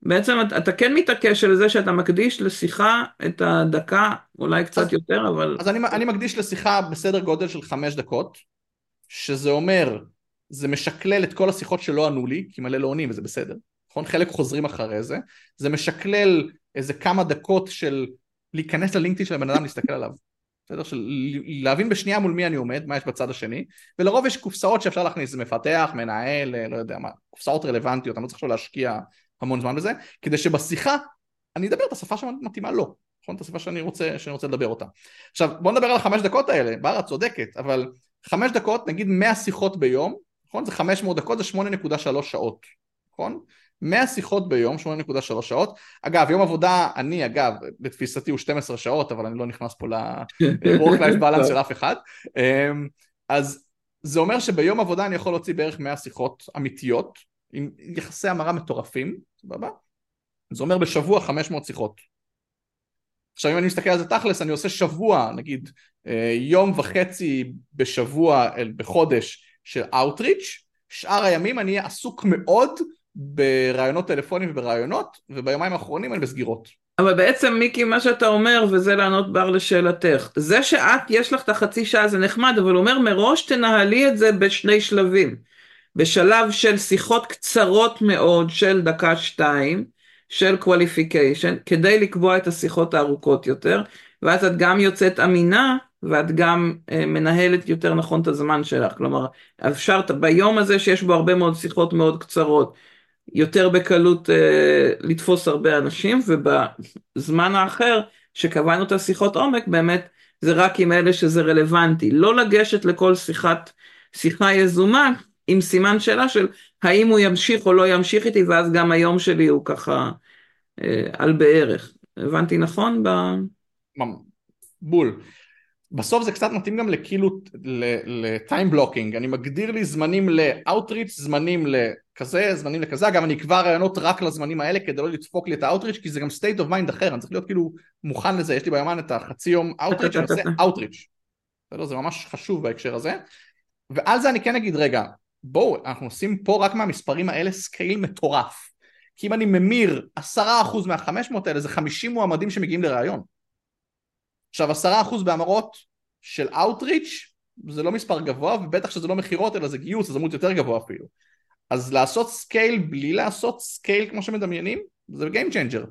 בעצם אתה כן מתעקש על זה שאתה מקדיש לשיחה את הדקה, אולי קצת אז, יותר, אבל... אז אני, אני מקדיש לשיחה בסדר גודל של חמש דקות, שזה אומר, זה משקלל את כל השיחות שלא ענו לי, כי מלא לא עונים וזה בסדר, נכון? חלק חוזרים אחרי זה, זה משקלל איזה כמה דקות של להיכנס ללינקדאין של הבן אדם להסתכל עליו. בסדר? של להבין בשנייה מול מי אני עומד, מה יש בצד השני, ולרוב יש קופסאות שאפשר להכניס, זה מפתח, מנהל, לא יודע מה, קופסאות רלוונטיות, אני לא צריך עכשיו להשקיע המון זמן בזה, כדי שבשיחה אני אדבר את השפה שמתאימה לו, נכון? את השפה שאני רוצה, שאני רוצה לדבר אותה. עכשיו בוא נדבר על החמש דקות האלה, בר את צודקת, אבל חמש דקות, נגיד 100 שיחות ביום, נכון? זה 500 דקות, זה 8.3 שעות, נכון? 100 שיחות ביום, 8.3 שעות. אגב, יום עבודה, אני אגב, בתפיסתי הוא 12 שעות, אבל אני לא נכנס פה ל-work life balance של אף אחד. אמ, אז זה אומר שביום עבודה אני יכול להוציא בערך 100 שיחות אמיתיות, עם יחסי המרה מטורפים, סבבה? זה אומר בשבוע 500 שיחות. עכשיו אם אני מסתכל על זה תכלס, אני עושה שבוע, נגיד אה, יום וחצי בשבוע, בחודש של Outreach, שאר הימים אני אהיה עסוק מאוד ברעיונות טלפונים וברעיונות, וביומיים האחרונים אני בסגירות. אבל בעצם מיקי מה שאתה אומר וזה לענות בר לשאלתך זה שאת יש לך את החצי שעה זה נחמד אבל אומר מראש תנהלי את זה בשני שלבים בשלב של שיחות קצרות מאוד של דקה שתיים של qualification כדי לקבוע את השיחות הארוכות יותר ואז את גם יוצאת אמינה ואת גם אה, מנהלת יותר נכון את הזמן שלך. כלומר אפשר ביום הזה שיש בו הרבה מאוד שיחות מאוד קצרות יותר בקלות אה, לתפוס הרבה אנשים ובזמן האחר שקבענו את השיחות עומק באמת זה רק עם אלה שזה רלוונטי. לא לגשת לכל שיחת שיחה יזומה עם סימן שאלה של האם הוא ימשיך או לא ימשיך איתי ואז גם היום שלי הוא ככה אה, על בערך. הבנתי נכון? ב... בול. בסוף זה קצת מתאים גם לכאילו ל time blocking, אני מגדיר לי זמנים ל outreach, זמנים לכזה, זמנים לכזה, אגב אני אקבע ראיונות רק לזמנים האלה כדי לא לדפוק לי את ה outreach כי זה גם state of mind אחר, אני צריך להיות כאילו מוכן לזה, יש לי ביומן את החצי יום outreach, אני עושה outreach, זה ממש חשוב בהקשר הזה, ועל זה אני כן אגיד רגע, בואו אנחנו עושים פה רק מהמספרים האלה scale מטורף, כי אם אני ממיר עשרה אחוז מהחמש מאות האלה זה חמישים מועמדים שמגיעים לראיון. עכשיו עשרה אחוז בהמרות של Outreach זה לא מספר גבוה ובטח שזה לא מכירות אלא זה גיוס אז אמור יותר גבוה אפילו. אז לעשות scale בלי לעשות scale כמו שמדמיינים זה Game Changer.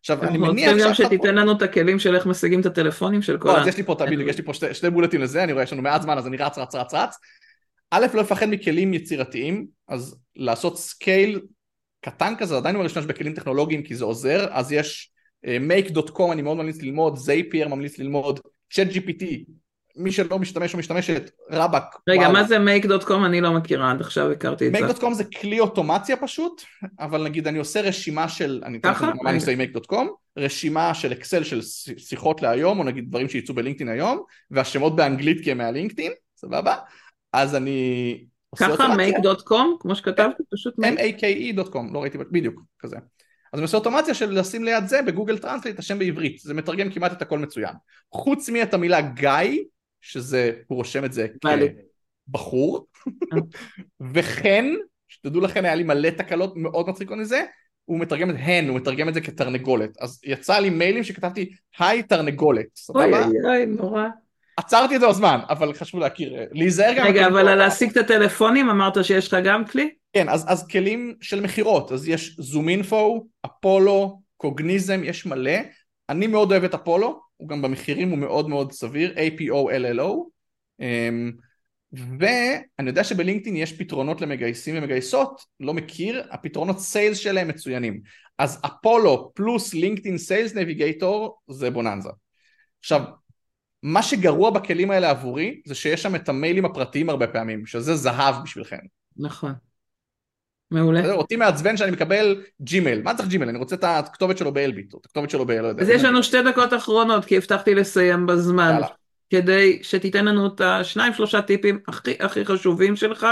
עכשיו אני מניח אנחנו רוצים גם שתיתן לנו את הכלים של איך משיגים את הטלפונים של כל לא, אז יש לי פה בדיוק יש לי פה שתי, שתי בולטים לזה אני רואה יש לנו מעט זמן אז אני רץ רץ רץ רץ א' לא לפחד מכלים יצירתיים אז לעשות scale קטן כזה עדיין לא להשתמש בכלים טכנולוגיים כי זה עוזר אז יש make.com אני מאוד ממליץ ללמוד, Zapier ממליץ ללמוד, ChatGPT, מי שלא משתמש או משתמשת, רבאק. רגע, וואו. מה זה make.com? אני לא מכירה, עד עכשיו הכרתי את זה. make.com זה כלי אוטומציה פשוט, אבל נגיד אני עושה רשימה של, אני אתן לכם מה אני עושה עם make.com, רשימה של אקסל של שיחות להיום, או נגיד דברים שיצאו ב LinkedIn היום, והשמות באנגלית כי הם מהלינקדאין, סבבה? אז אני... ככה make.com, כמו שכתבתי, פשוט make.com, לא ראיתי, בדיוק, כזה. אז אני עושה אוטומציה של לשים ליד זה בגוגל טרנסליט השם בעברית, זה מתרגם כמעט את הכל מצוין. חוץ מאת המילה גיא, שזה, הוא רושם את זה כבחור, וכן, שתדעו לכם היה לי מלא תקלות מאוד מצחיקות מזה, הוא מתרגם את הן, הוא מתרגם את זה כתרנגולת. אז יצא לי מיילים שכתבתי היי תרנגולת, סבבה? אוי אוי אוי, נורא. עצרתי את זה בזמן, אבל חשוב להכיר, להיזהר גם... רגע, אבל על להשיג את הטלפונים אמרת שיש לך גם כלי? כן, אז, אז כלים של מכירות, אז יש זום אינפו, אפולו, קוגניזם, יש מלא. אני מאוד אוהב את אפולו, הוא גם במחירים הוא מאוד מאוד סביר, APO-LLO. אמ, ואני יודע שבלינקדאין יש פתרונות למגייסים ומגייסות, לא מכיר, הפתרונות סיילס שלהם מצוינים. אז אפולו פלוס LinkedIn Sales Navigator זה בוננזה. עכשיו, מה שגרוע בכלים האלה עבורי זה שיש שם את המיילים הפרטיים הרבה פעמים, שזה זהב בשבילכם. נכון. מעולה. אותי מעצבן שאני מקבל Gmail, מה צריך Gmail? אני רוצה את הכתובת שלו באלביט, או את הכתובת שלו ב... לא. אז יש לנו שתי דקות אחרונות, כי הבטחתי לסיים בזמן. יאללה. כדי שתיתן לנו את השניים שלושה טיפים הכי הכי חשובים שלך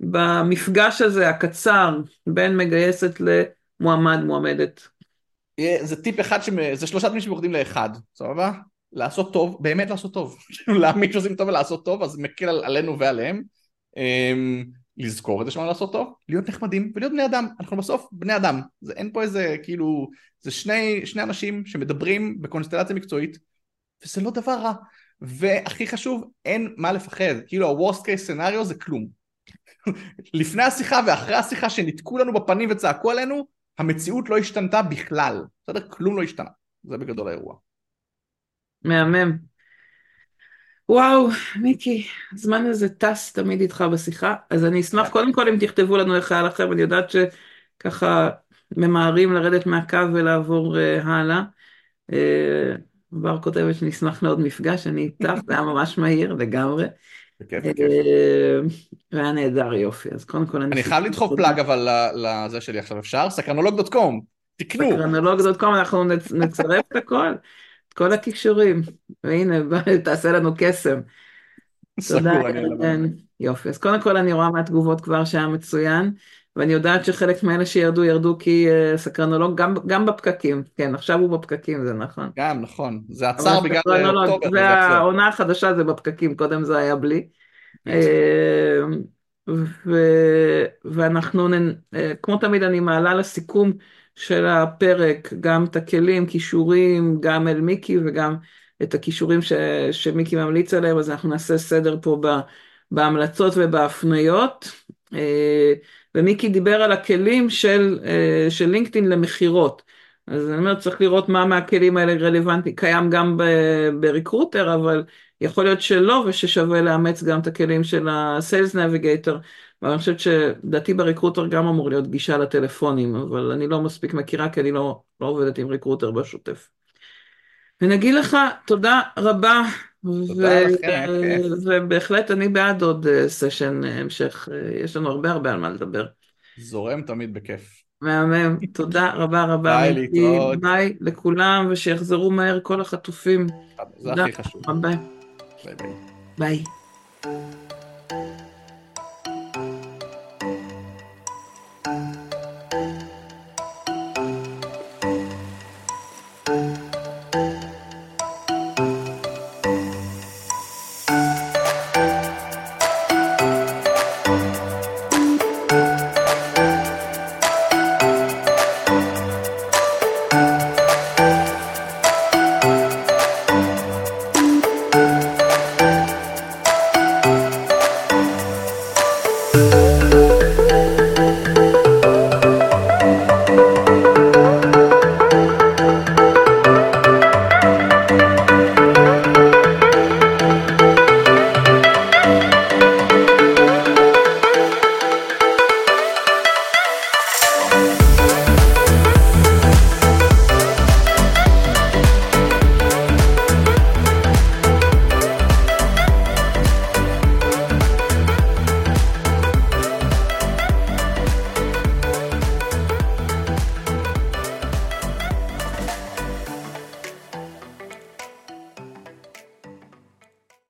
במפגש הזה הקצר בין מגייסת למועמד מועמדת. זה טיפ אחד, זה שלושה טיפים שמורדים לאחד, סבבה? לעשות טוב, באמת לעשות טוב, להאמין שעושים טוב ולעשות טוב, אז מקל עלינו ועליהם. אמ, לזכור את זה שלנו לעשות טוב, להיות נחמדים ולהיות בני אדם, אנחנו בסוף בני אדם, זה אין פה איזה כאילו, זה שני, שני אנשים שמדברים בקונסטלציה מקצועית וזה לא דבר רע, והכי חשוב, אין מה לפחד, כאילו ה-Worst case scenario זה כלום. לפני השיחה ואחרי השיחה שניתקו לנו בפנים וצעקו עלינו, המציאות לא השתנתה בכלל, בסדר? כלום לא השתנה, זה בגדול האירוע. מהמם. וואו, מיקי, הזמן הזה טס תמיד איתך בשיחה, אז אני אשמח. קודם כל אם תכתבו לנו איך היה לכם, אני יודעת שככה ממהרים לרדת מהקו ולעבור uh, הלאה. אה, בר כותבת שנשמח לעוד מפגש, אני איתך, זה היה ממש מהיר לגמרי. בכיף, בכיף. אה, והיה נהדר יופי, אז קודם כל אני חייב לדחוף פלאג אבל לזה שלי עכשיו, אפשר? סקרנולוג.קום, תקנו. סקרנולוג.קום, אנחנו נצרף את הכל, כל הכישורים, והנה, תעשה לנו קסם. תודה, יופי. אז קודם כל אני רואה מהתגובות כבר שהיה מצוין, ואני יודעת שחלק מאלה שירדו, ירדו כי uh, סקרנולוג, גם, גם בפקקים, כן, עכשיו הוא בפקקים, זה נכון. גם, נכון. זה עצר בגלל אוקטובר. והעונה החדשה זה בפקקים, קודם זה היה בלי. אה, ו... ואנחנו, אה, כמו תמיד אני מעלה לסיכום של הפרק גם את הכלים, כישורים, גם אל מיקי וגם את הכישורים ש... שמיקי ממליץ עליהם, אז אנחנו נעשה סדר פה ב... בהמלצות ובהפניות. אה, ומיקי דיבר על הכלים של, של לינקדאין למכירות. אז אני אומרת, צריך לראות מה מהכלים האלה רלוונטי, קיים גם ב Recruiter, אבל יכול להיות שלא, וששווה לאמץ גם את הכלים של ה-Sales Navigator. ואני חושבת שלדעתי ב Recruiter גם אמור להיות גישה לטלפונים, אבל אני לא מספיק מכירה, כי אני לא, לא עובדת עם Recruiter בשוטף. ונגיד לך תודה רבה. תודה ו- לכם, ובהחלט אני בעד עוד סשן אה, המשך, אה, יש לנו הרבה הרבה על מה לדבר. זורם תמיד בכיף. מהמם, תודה רבה רבה. ביי, להתראות. ביי לכולם, ושיחזרו מהר כל החטופים. זה הכי חשוב. ביי. ביי ביי. ביי.